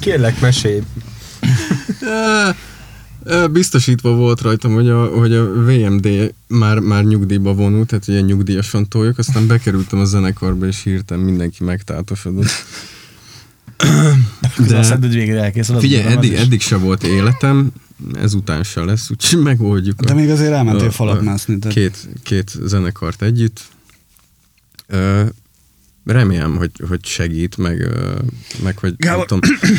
Speaker 3: Kérlek, mesélj.
Speaker 5: Biztosítva volt rajtam, hogy a, hogy a VMD már, már nyugdíjba vonult, tehát ilyen nyugdíjasan toljuk, aztán bekerültem a zenekarba, és hirtelen mindenki megtátosodott.
Speaker 4: De azt hiszed, hogy végre elkészül. az
Speaker 5: Figyelj, eddig, eddig se volt életem, ezután se lesz, úgyhogy megoldjuk. a-
Speaker 7: De még azért elmentél
Speaker 5: a-
Speaker 7: falat
Speaker 5: a
Speaker 7: mászni. de-
Speaker 5: Két, két zenekart együtt. Ö, remélem, hogy, hogy segít, meg, ö, meg hogy
Speaker 7: Gábor.
Speaker 5: nem tudom. *coughs*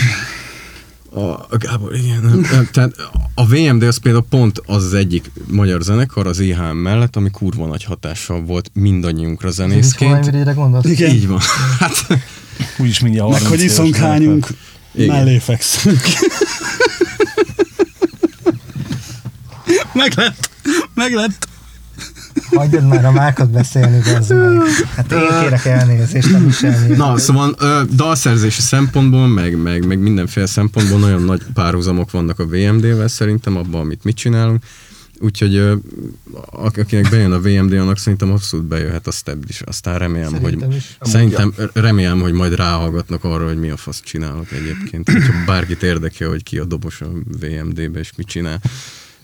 Speaker 5: A, a Gábor, igen. Nem, nem, tehát a VMD az például pont az, az egyik magyar zenekar az IHM mellett, ami kurva nagy hatással volt mindannyiunkra zenészként.
Speaker 6: Valamire gondolsz?
Speaker 7: Igen.
Speaker 5: Így van. *laughs* Hát,
Speaker 4: Úgyis mindjárt
Speaker 7: Meg
Speaker 4: 30
Speaker 7: hogy
Speaker 4: éves
Speaker 7: iszunk,
Speaker 4: zenekar.
Speaker 7: hányunk,
Speaker 5: Igen.
Speaker 7: mellé fekszünk. *laughs* meg lett, meg lett.
Speaker 6: Hagyjad már a mákat beszélni, meg. Hát én kérek elnézést, nem is elnézést.
Speaker 5: Na, szóval ö, dalszerzési szempontból, meg, meg, meg mindenféle szempontból nagyon nagy párhuzamok vannak a VMD-vel szerintem, abban, amit mit csinálunk. Úgyhogy akinek bejön a VMD, annak szerintem abszolút bejöhet a step is. Aztán remélem,
Speaker 6: Szerintem
Speaker 5: hogy
Speaker 6: is.
Speaker 5: szerintem remélem, hogy majd ráhallgatnak arra, hogy mi a fasz csinálok egyébként. Hogyha bárkit érdekel, hogy ki a dobos a VMD-be és mit csinál.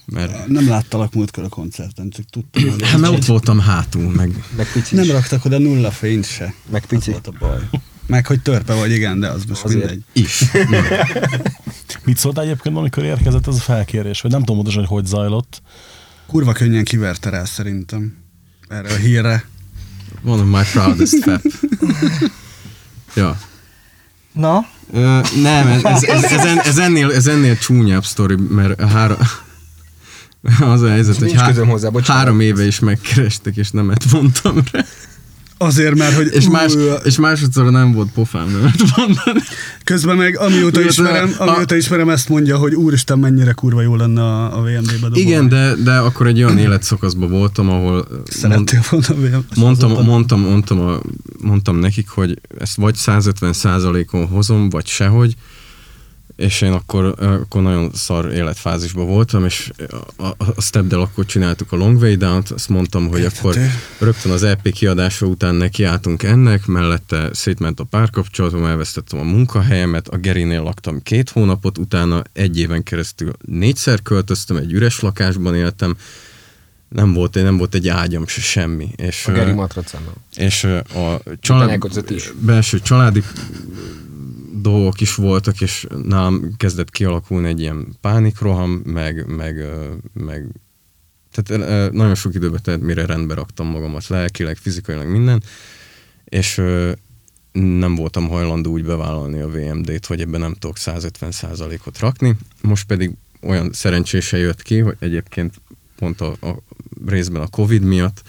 Speaker 5: Mert,
Speaker 7: Nem láttalak múltkor a koncerten, csak tudtam. hogy-
Speaker 5: hát, mert ott voltam hátul, meg
Speaker 3: Meg pici
Speaker 7: Nem raktak oda nulla fényt se.
Speaker 3: Meg
Speaker 7: Az
Speaker 3: pici.
Speaker 7: volt a baj. Meg hogy törpe vagy, igen, de az most
Speaker 3: Azért.
Speaker 7: mindegy.
Speaker 5: is.
Speaker 4: Mit szóltál egyébként, amikor érkezett ez a felkérés? Vagy nem tudom pontosan, hogy hogy zajlott.
Speaker 7: Kurva könnyen kiverte rá szerintem. Erre a hírre.
Speaker 5: One of my proudest fap. ja.
Speaker 6: Na,
Speaker 5: Ö, nem, ez, ez, ez, ez, en- ez, ennél, ez ennél csúnyább sztori, mert három, az a helyzet, hogy
Speaker 3: közöm hozzá, bocsánat.
Speaker 5: három éve is megkerestek, és nemet mondtam rá.
Speaker 7: Azért, mert hogy
Speaker 5: És, más,
Speaker 7: ú,
Speaker 5: és másodszor nem volt pofám nemet mondani.
Speaker 7: közben meg amióta
Speaker 5: Mióta-
Speaker 7: ismerem,
Speaker 5: a-
Speaker 7: amióta ismerem ezt mondja, hogy úristen mennyire kurva jó lenne a, a VMD-be dobolni.
Speaker 5: Igen, de, de akkor egy olyan életszakaszban voltam, ahol
Speaker 7: Szerettél volna a VMD-be.
Speaker 5: mondtam, mondtam, mondtam, a, mondtam nekik, hogy ezt vagy 150 on hozom, vagy sehogy, és én akkor, akkor nagyon szar életfázisban voltam, és a, a, stepdel akkor csináltuk a Long Way Down-t, azt mondtam, hogy akkor rögtön az EP kiadása után nekiálltunk ennek, mellette szétment a párkapcsolatom, elvesztettem a munkahelyemet, a Gerinél laktam két hónapot, utána egy éven keresztül négyszer költöztem, egy üres lakásban éltem, nem volt, nem volt egy ágyam se semmi. És,
Speaker 3: A Geri matracánnal.
Speaker 5: és a család, belső családi dolgok is voltak, és nálam kezdett kialakulni egy ilyen pánikroham, meg, meg, meg tehát nagyon sok időbe telt, mire rendbe raktam magamat lelkileg, fizikailag minden, és nem voltam hajlandó úgy bevállalni a VMD-t, hogy ebben nem tudok 150%-ot rakni. Most pedig olyan szerencsése jött ki, hogy egyébként pont a, a részben a Covid miatt,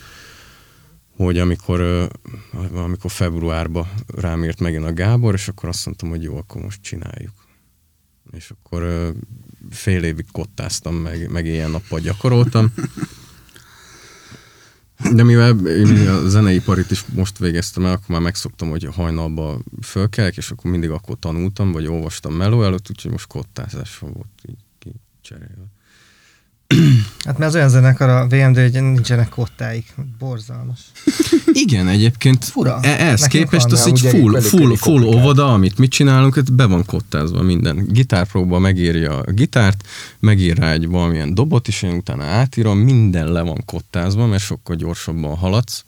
Speaker 5: hogy amikor, amikor februárban rám írt megint a Gábor, és akkor azt mondtam, hogy jó, akkor most csináljuk. És akkor fél évig kottáztam, meg, meg éjjel-nappal gyakoroltam. De mivel én a zeneiparit is most végeztem el, akkor már megszoktam, hogy hajnalba fölkelek, és akkor mindig akkor tanultam, vagy olvastam meló előtt, úgyhogy most kottázásra volt így kicserélve. *clears throat*
Speaker 6: Hát mert az olyan zenekar a VMD, hogy nincsenek kottáik. Borzalmas. *laughs*
Speaker 5: Igen, egyébként
Speaker 6: Fura.
Speaker 5: E- ehhez képest az
Speaker 3: ugye
Speaker 5: full, full, full óvoda, amit mit csinálunk, ez be van kottázva minden. Gitárpróba megírja a gitárt, megír rá egy valamilyen dobot, és én utána átírom, minden le van kottázva, mert sokkal gyorsabban haladsz.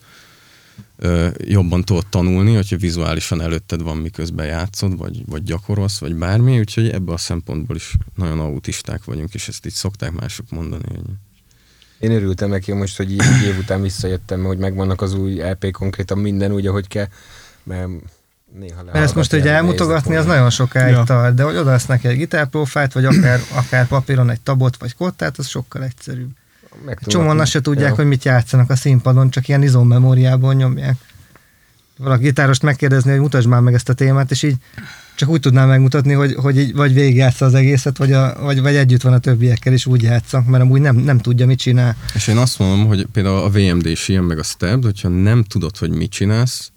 Speaker 5: Jobban tudod tanulni, hogyha vizuálisan előtted van, miközben játszod, vagy, vagy gyakorolsz, vagy bármi, úgyhogy ebben a szempontból is nagyon autisták vagyunk, és ezt így szokták mások mondani, hogy
Speaker 3: Én örültem neki most, hogy így egy év után visszajöttem, hogy megvannak az új EP konkrétan minden úgy, ahogy kell, mert néha
Speaker 6: Mert ezt most ugye elmutogatni, az nagyon sokáig
Speaker 7: Ja.
Speaker 6: tart, de hogy odaadsz neki egy gitárprofájt, vagy akár, akár papíron egy tabot, vagy kottát, az sokkal egyszerűbb. Csomóan azt se tudják, hogy mit játszanak a színpadon, csak ilyen izommemóriából nyomják. Valaki gitárost megkérdezni, hogy mutasd már meg ezt a témát, és így csak úgy tudnám megmutatni, hogy, hogy így vagy végigjátsza az egészet, vagy, a, vagy, vagy együtt van a többiekkel, és úgy játszanak, mert amúgy nem, nem tudja, mit csinál.
Speaker 5: És én azt mondom, hogy például a VMD is ilyen, meg a Step, hogyha nem tudod, hogy mit csinálsz,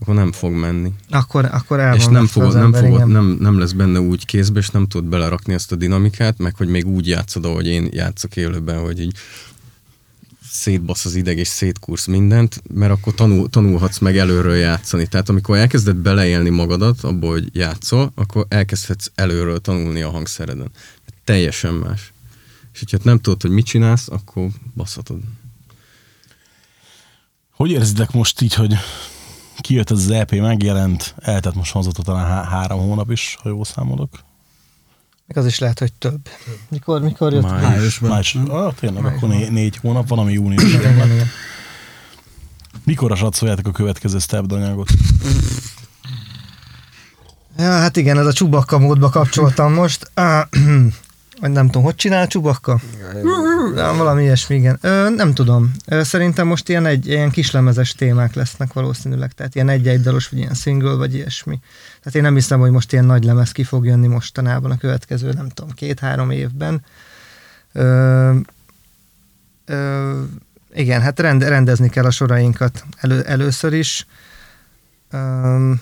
Speaker 5: akkor nem fog menni.
Speaker 6: Akkor, akkor el
Speaker 5: és
Speaker 6: van
Speaker 5: nem, fogod,
Speaker 6: az
Speaker 5: nem,
Speaker 6: ember,
Speaker 5: fogod,
Speaker 6: igen.
Speaker 5: nem, nem lesz benne úgy kézbe, és nem tudod belerakni ezt a dinamikát, meg hogy még úgy játszod, ahogy én játszok élőben, hogy így szétbasz az ideg és szétkursz mindent, mert akkor tanul, tanulhatsz meg előről játszani. Tehát amikor elkezded beleélni magadat abba, hogy játszol, akkor elkezdhetsz előről tanulni a hangszereden. Teljesen más. És hogyha nem tudod, hogy mit csinálsz, akkor baszhatod.
Speaker 4: Hogy érzitek most így, hogy kijött ez az EP, megjelent, eltett most hozott talán há- három hónap is, ha jól számolok.
Speaker 6: Még az is lehet, hogy több. Mikor, mikor jött?
Speaker 5: Május.
Speaker 7: Májusban.
Speaker 4: Május, ah, tényleg,
Speaker 6: Május.
Speaker 4: akkor né- négy hónap van, ami június.
Speaker 6: Igen, igen.
Speaker 4: Mikorra satszoljátok a következő step anyagot?
Speaker 6: Ja, hát igen, ez a csubakka módba kapcsoltam most. Ah, *clears throat* Vagy nem tudom, hogy csinál a csubakka? Ja, valami ilyesmi, igen. Ö, nem tudom. Ö, szerintem most ilyen, egy, ilyen kislemezes témák lesznek valószínűleg. Tehát ilyen egy-egy dalos, vagy ilyen single, vagy ilyesmi. Tehát én nem hiszem, hogy most ilyen nagy lemez ki fog jönni mostanában a következő, nem tudom, két-három évben. Ö, ö, igen, hát rend, rendezni kell a sorainkat elő, először is. Ö,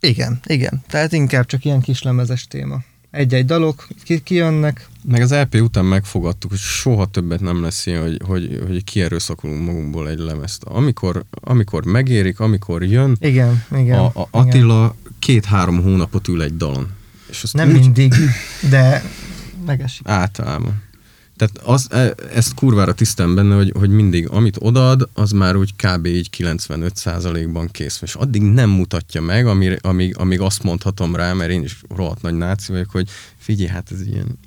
Speaker 6: igen, igen. Tehát inkább csak ilyen kislemezes téma. Egy-egy dalok ki, kijönnek.
Speaker 5: Meg az LP után megfogadtuk, hogy soha többet nem lesz ilyen, hogy, hogy, hogy kierőszakolunk magunkból egy lemezt. Amikor, amikor megérik, amikor jön,
Speaker 6: Igen, igen.
Speaker 5: a, a. Attila két-három hónapot ül egy dalon. És azt
Speaker 6: Nem
Speaker 5: úgy
Speaker 6: mindig, de *laughs* megesik.
Speaker 5: általában. Tehát az, e- ezt kurvára tisztem benne, hogy, hogy mindig, amit odaad, az már úgy kb. így 95%-ban kész. És addig nem mutatja meg, amíg, amíg, amíg azt mondhatom rá, mert én is rohadt nagy náci vagyok, hogy figyelj, hát ez ilyen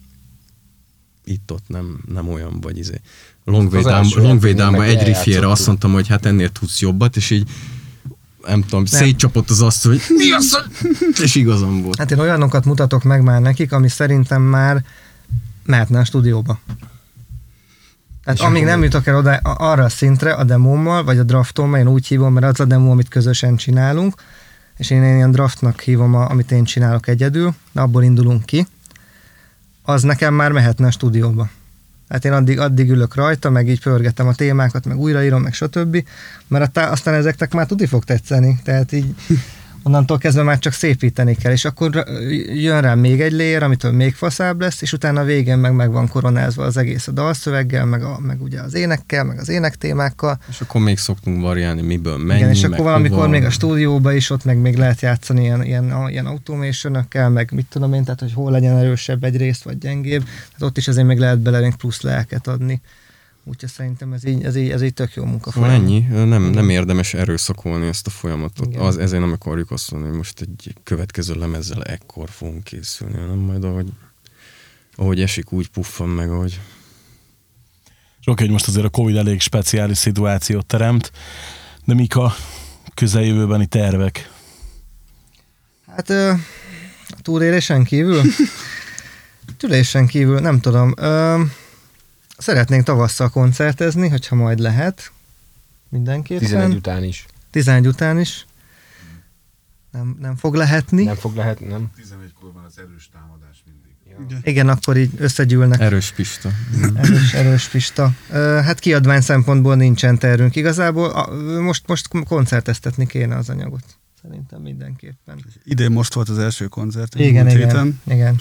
Speaker 5: itt-ott nem, nem olyan, vagy izé. Long Way
Speaker 3: Az
Speaker 5: Down-
Speaker 3: első
Speaker 5: Long Way
Speaker 3: EP-nél
Speaker 5: Down-ba
Speaker 3: meg
Speaker 5: egy riffjére
Speaker 3: eljátszottuk.
Speaker 5: azt mondtam, hogy hát ennél tudsz jobbat, és így nem tudom, szétcsapott az azt, hogy mi az, hogy-" *laughs* és igazam volt.
Speaker 6: Hát én olyanokat mutatok meg már nekik, ami szerintem már mehetne a stúdióba. Tehát amíg nem jutok el oda, arra a szintre a demómmal, vagy a draftommal, én úgy hívom, mert az a demo, amit közösen csinálunk, és én ilyen draftnak hívom, a, amit én csinálok egyedül, abból indulunk ki, az nekem már mehetne a stúdióba. Hát én addig, addig ülök rajta, meg így pörgetem a témákat, meg újraírom, meg stb. Mert aztán ezeknek már tudni fog tetszeni. Tehát így *laughs* onnantól kezdve már csak szépíteni kell, és akkor jön rá még egy layer, amitől még faszább lesz, és utána a végén meg meg van koronázva az egész a dalszöveggel, meg, a, meg ugye az énekkel, meg az énektémákkal.
Speaker 5: És akkor még szoktunk variálni, miből mennyi,
Speaker 6: Igen, és akkor valamikor
Speaker 5: hova.
Speaker 6: még a stúdióba is ott meg még lehet játszani ilyen, ilyen, ilyen automation meg mit tudom én, tehát hogy hol legyen erősebb egy részt, vagy gyengébb. Tehát ott is azért még lehet bele plusz lelket adni. Úgyhogy szerintem ez így, ez így, ez így tök jó munka.
Speaker 5: Szóval ennyi, nem, nem érdemes erőszakolni ezt a folyamatot.
Speaker 6: Igen.
Speaker 5: Az, ezért nem akarjuk azt mondani, hogy most egy következő lemezzel ekkor fogunk készülni, hanem majd ahogy, ahogy esik, úgy puffan meg, ahogy
Speaker 4: És oké, hogy most azért a Covid elég speciális szituációt teremt, de mik a közeljövőbeni tervek?
Speaker 6: Hát ö, a túlélésen kívül? *laughs* Túlélésen kívül, nem tudom. Ö, szeretnénk tavasszal koncertezni, hogyha majd lehet. Mindenképpen.
Speaker 3: 11 után is.
Speaker 6: 11 után is. Nem, nem fog lehetni.
Speaker 3: Nem fog lehet, nem?
Speaker 1: 11-kor van az erős támadás mindig.
Speaker 6: Igen, akkor így összegyűlnek.
Speaker 5: erős Pista.
Speaker 6: Erős, erős Pista. Hát kiadvány szempontból nincsen tervünk. Igazából a, most, most koncerteztetni kéne az anyagot. Szerintem mindenképpen.
Speaker 7: Idén most volt az első koncert.
Speaker 6: Igen, igen,
Speaker 7: héten.
Speaker 6: igen.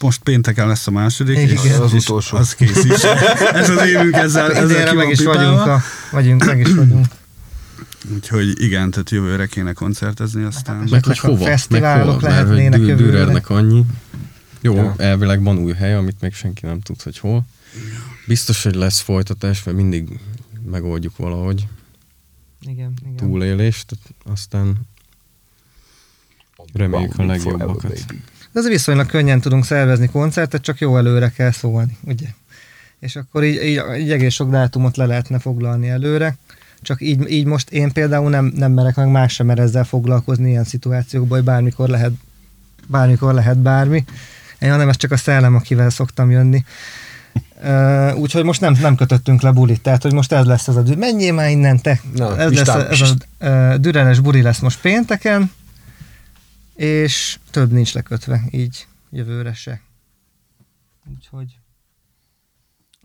Speaker 7: Most pénteken lesz a második.
Speaker 6: Igen.
Speaker 7: és-
Speaker 3: Az
Speaker 7: és
Speaker 3: utolsó.
Speaker 7: Az kész is. *laughs* Ez az évünk ezzel, ezzel
Speaker 6: meg is
Speaker 7: pipálva.
Speaker 6: vagyunk, a, vagyunk, meg is vagyunk.
Speaker 7: Úgyhogy igen, tehát jövőre kéne koncertezni, aztán...
Speaker 6: Hát,
Speaker 5: Meg hogy hova, meg
Speaker 6: fesztiválok
Speaker 5: hova, mert hogy. Dürernek annyi. Jó,
Speaker 3: Ja.
Speaker 5: elvileg van új hely, amit még senki nem tud, hogy hol. Biztos, hogy lesz folytatás, mert mindig megoldjuk valahogy
Speaker 6: Igen, igen.
Speaker 5: túlélést, aztán reméljük a legjobbakat.
Speaker 6: De az viszonylag könnyen tudunk szervezni koncertet, csak jó előre kell szólni, ugye? És akkor így, így, így egész sok dátumot le lehetne foglalni előre. Csak így, így most én például nem, nem merek, meg más sem mer ezzel foglalkozni ilyen szituációkban, hogy bármikor lehet, bármikor lehet bármi. Én hanem ez csak a szellem, akivel szoktam jönni. Uh, úgyhogy most nem, nem kötöttünk le bulit, tehát hogy most ez lesz az a. Menjél már innen, te!
Speaker 3: Na,
Speaker 6: ez lesz
Speaker 3: Pistán,
Speaker 6: a, ez a uh, dürenes buli lesz most pénteken, és több nincs lekötve, így jövőre se. Úgyhogy...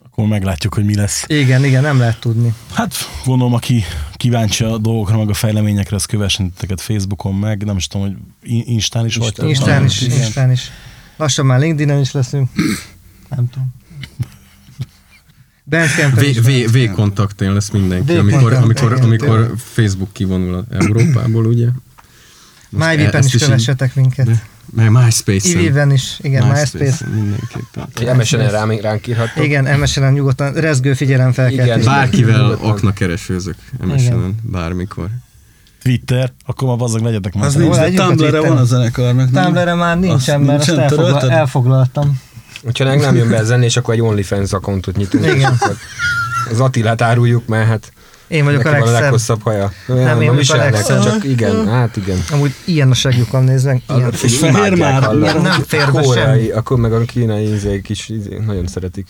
Speaker 4: Akkor meglátjuk, hogy mi lesz.
Speaker 6: Igen, igen, nem lehet tudni.
Speaker 4: Hát gondolom, aki kíváncsi a dolgokra, meg a fejleményekre, az kövessen titeket Facebookon meg, nem is tudom, hogy in- Instán is vagytok.
Speaker 6: Instán
Speaker 4: talán?
Speaker 6: is,
Speaker 4: Igen.
Speaker 6: Instán is. Lassan már LinkedIn-en is leszünk. Nem tudom.
Speaker 5: V-kontaktén lesz mindenki, amikor, amikor, amikor. Facebook kivonul Európából, ugye?
Speaker 6: MyVip-en
Speaker 5: e-
Speaker 6: is
Speaker 5: így-
Speaker 6: kövessetek minket.
Speaker 5: De- Meg MySpace-en.
Speaker 6: Iviven is, igen, MySpace.
Speaker 5: Mindenképpen.
Speaker 3: Egy MSN-en rám, ránk írhattok.
Speaker 6: Igen, MSN-en nyugodtan rezgő figyelem fel kell.
Speaker 3: Igen.
Speaker 5: Bárkivel
Speaker 3: Nyugodtan.
Speaker 5: akna keresőzök MSN-en, bármikor.
Speaker 4: Twitter, akkor már bazzag legyetek már.
Speaker 7: Az nincs, de Tumblr-re van a zenekarnak.
Speaker 6: Tumblr-re már nincsen, mert azt
Speaker 7: nincsen, törölted?
Speaker 6: elfoglaltam.
Speaker 3: Ha nem jön be a zene, és akkor egy OnlyFans accountot nyitunk.
Speaker 6: Igen.
Speaker 3: Az Attilát áruljuk, mert hát
Speaker 6: Én vagyok
Speaker 3: neki
Speaker 6: a
Speaker 3: van a
Speaker 6: legszebb.
Speaker 3: leghosszabb haja. Olyan,
Speaker 6: Nem, én
Speaker 3: a
Speaker 6: vagyok a legszebb.
Speaker 3: csak igen, hát igen.
Speaker 6: Amúgy ilyen a segjukam, nézd meg. Ilyen.
Speaker 3: Figyelj,
Speaker 7: fehér már?
Speaker 6: Nem fér be
Speaker 3: Koreai,
Speaker 6: semmi.
Speaker 3: akkor meg a kínai izék is izé, nagyon szeretik.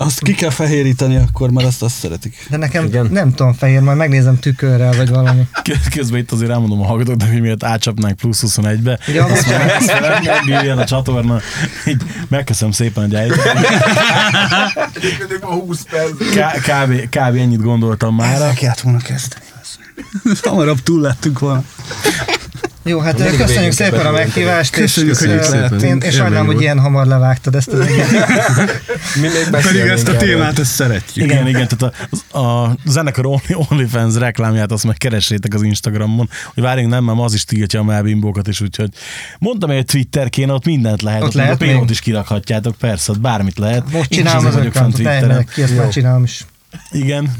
Speaker 7: Azt ki kell fehéríteni akkor, mert azt azt szeretik.
Speaker 6: De nekem
Speaker 3: Igen.
Speaker 6: nem tudom fehér, majd megnézem tükörrel, vagy valami.
Speaker 4: Közben itt azért elmondom a hallgatóknak, hogy miért átcsapnánk plusz 21-be.
Speaker 6: Ja,
Speaker 4: Azt már ezt megdőljen a csatorna. Így megköszönöm szépen, hogy eljöttek.
Speaker 1: Egyébként a 20 perc.
Speaker 4: K- kb, kb. ennyit gondoltam már.
Speaker 7: Ezzel kellett volna kezdeni. Hamarabb túl lettünk volna.
Speaker 6: Jó, hát
Speaker 3: Mindig
Speaker 6: köszönjük szépen a meghívást. és,
Speaker 7: Köszönjük, hogy
Speaker 6: ö,
Speaker 7: itt lehettünk.
Speaker 6: Én, és sajnálom, hogy ilyen hamar levágtad ezt az *laughs* egész.
Speaker 3: Mi még
Speaker 7: Pedig ezt a témát, ezt szeretjük.
Speaker 4: Igen, igen, tehát a, a zenekar Only, OnlyFans reklámját azt meg keressétek az Instagramon, hogy várjunk, nem, mert az is tiltja a melbimbókat is, úgyhogy mondtam, hogy egy Twitter kéne, ott mindent lehet,
Speaker 6: Ott
Speaker 4: ott,
Speaker 6: lehet
Speaker 4: a is kirakhatjátok, persze, ott bármit lehet.
Speaker 6: Most
Speaker 4: Én
Speaker 6: csinálom az
Speaker 4: vagyok fent Twitteren.
Speaker 6: ki, ezt már csinálom is.
Speaker 4: Igen,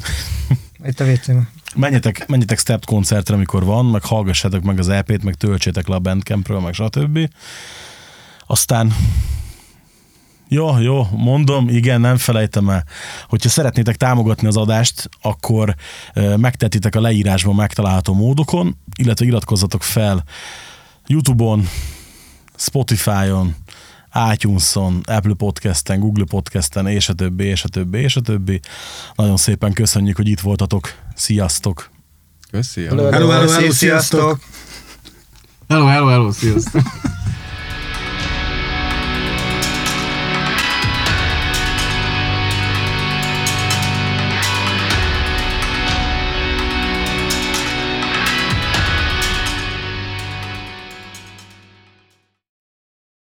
Speaker 6: Itt a WC-n.
Speaker 4: Menjetek, menjetek Step koncertre, amikor van, meg hallgassátok meg az EP-t, meg töltsétek le a Bandcampről, meg stb. Aztán jó, jó, mondom, igen, nem felejtem el. Hogyha szeretnétek támogatni az adást, akkor megtetitek a leírásban megtalálható módokon, illetve iratkozzatok fel YouTube-on, Spotify-on, iTunes-on, Apple Podcast-en, Google Podcast-en, és a többi, és a többi, és a többi. Nagyon szépen köszönjük, hogy itt voltatok. Sziasztok!
Speaker 5: Köszi.
Speaker 3: Hello,
Speaker 7: Hello, hello, hello,
Speaker 6: Sziasztok!
Speaker 7: sziasztok!
Speaker 5: Hello, hello, hello, sziasztok. *laughs*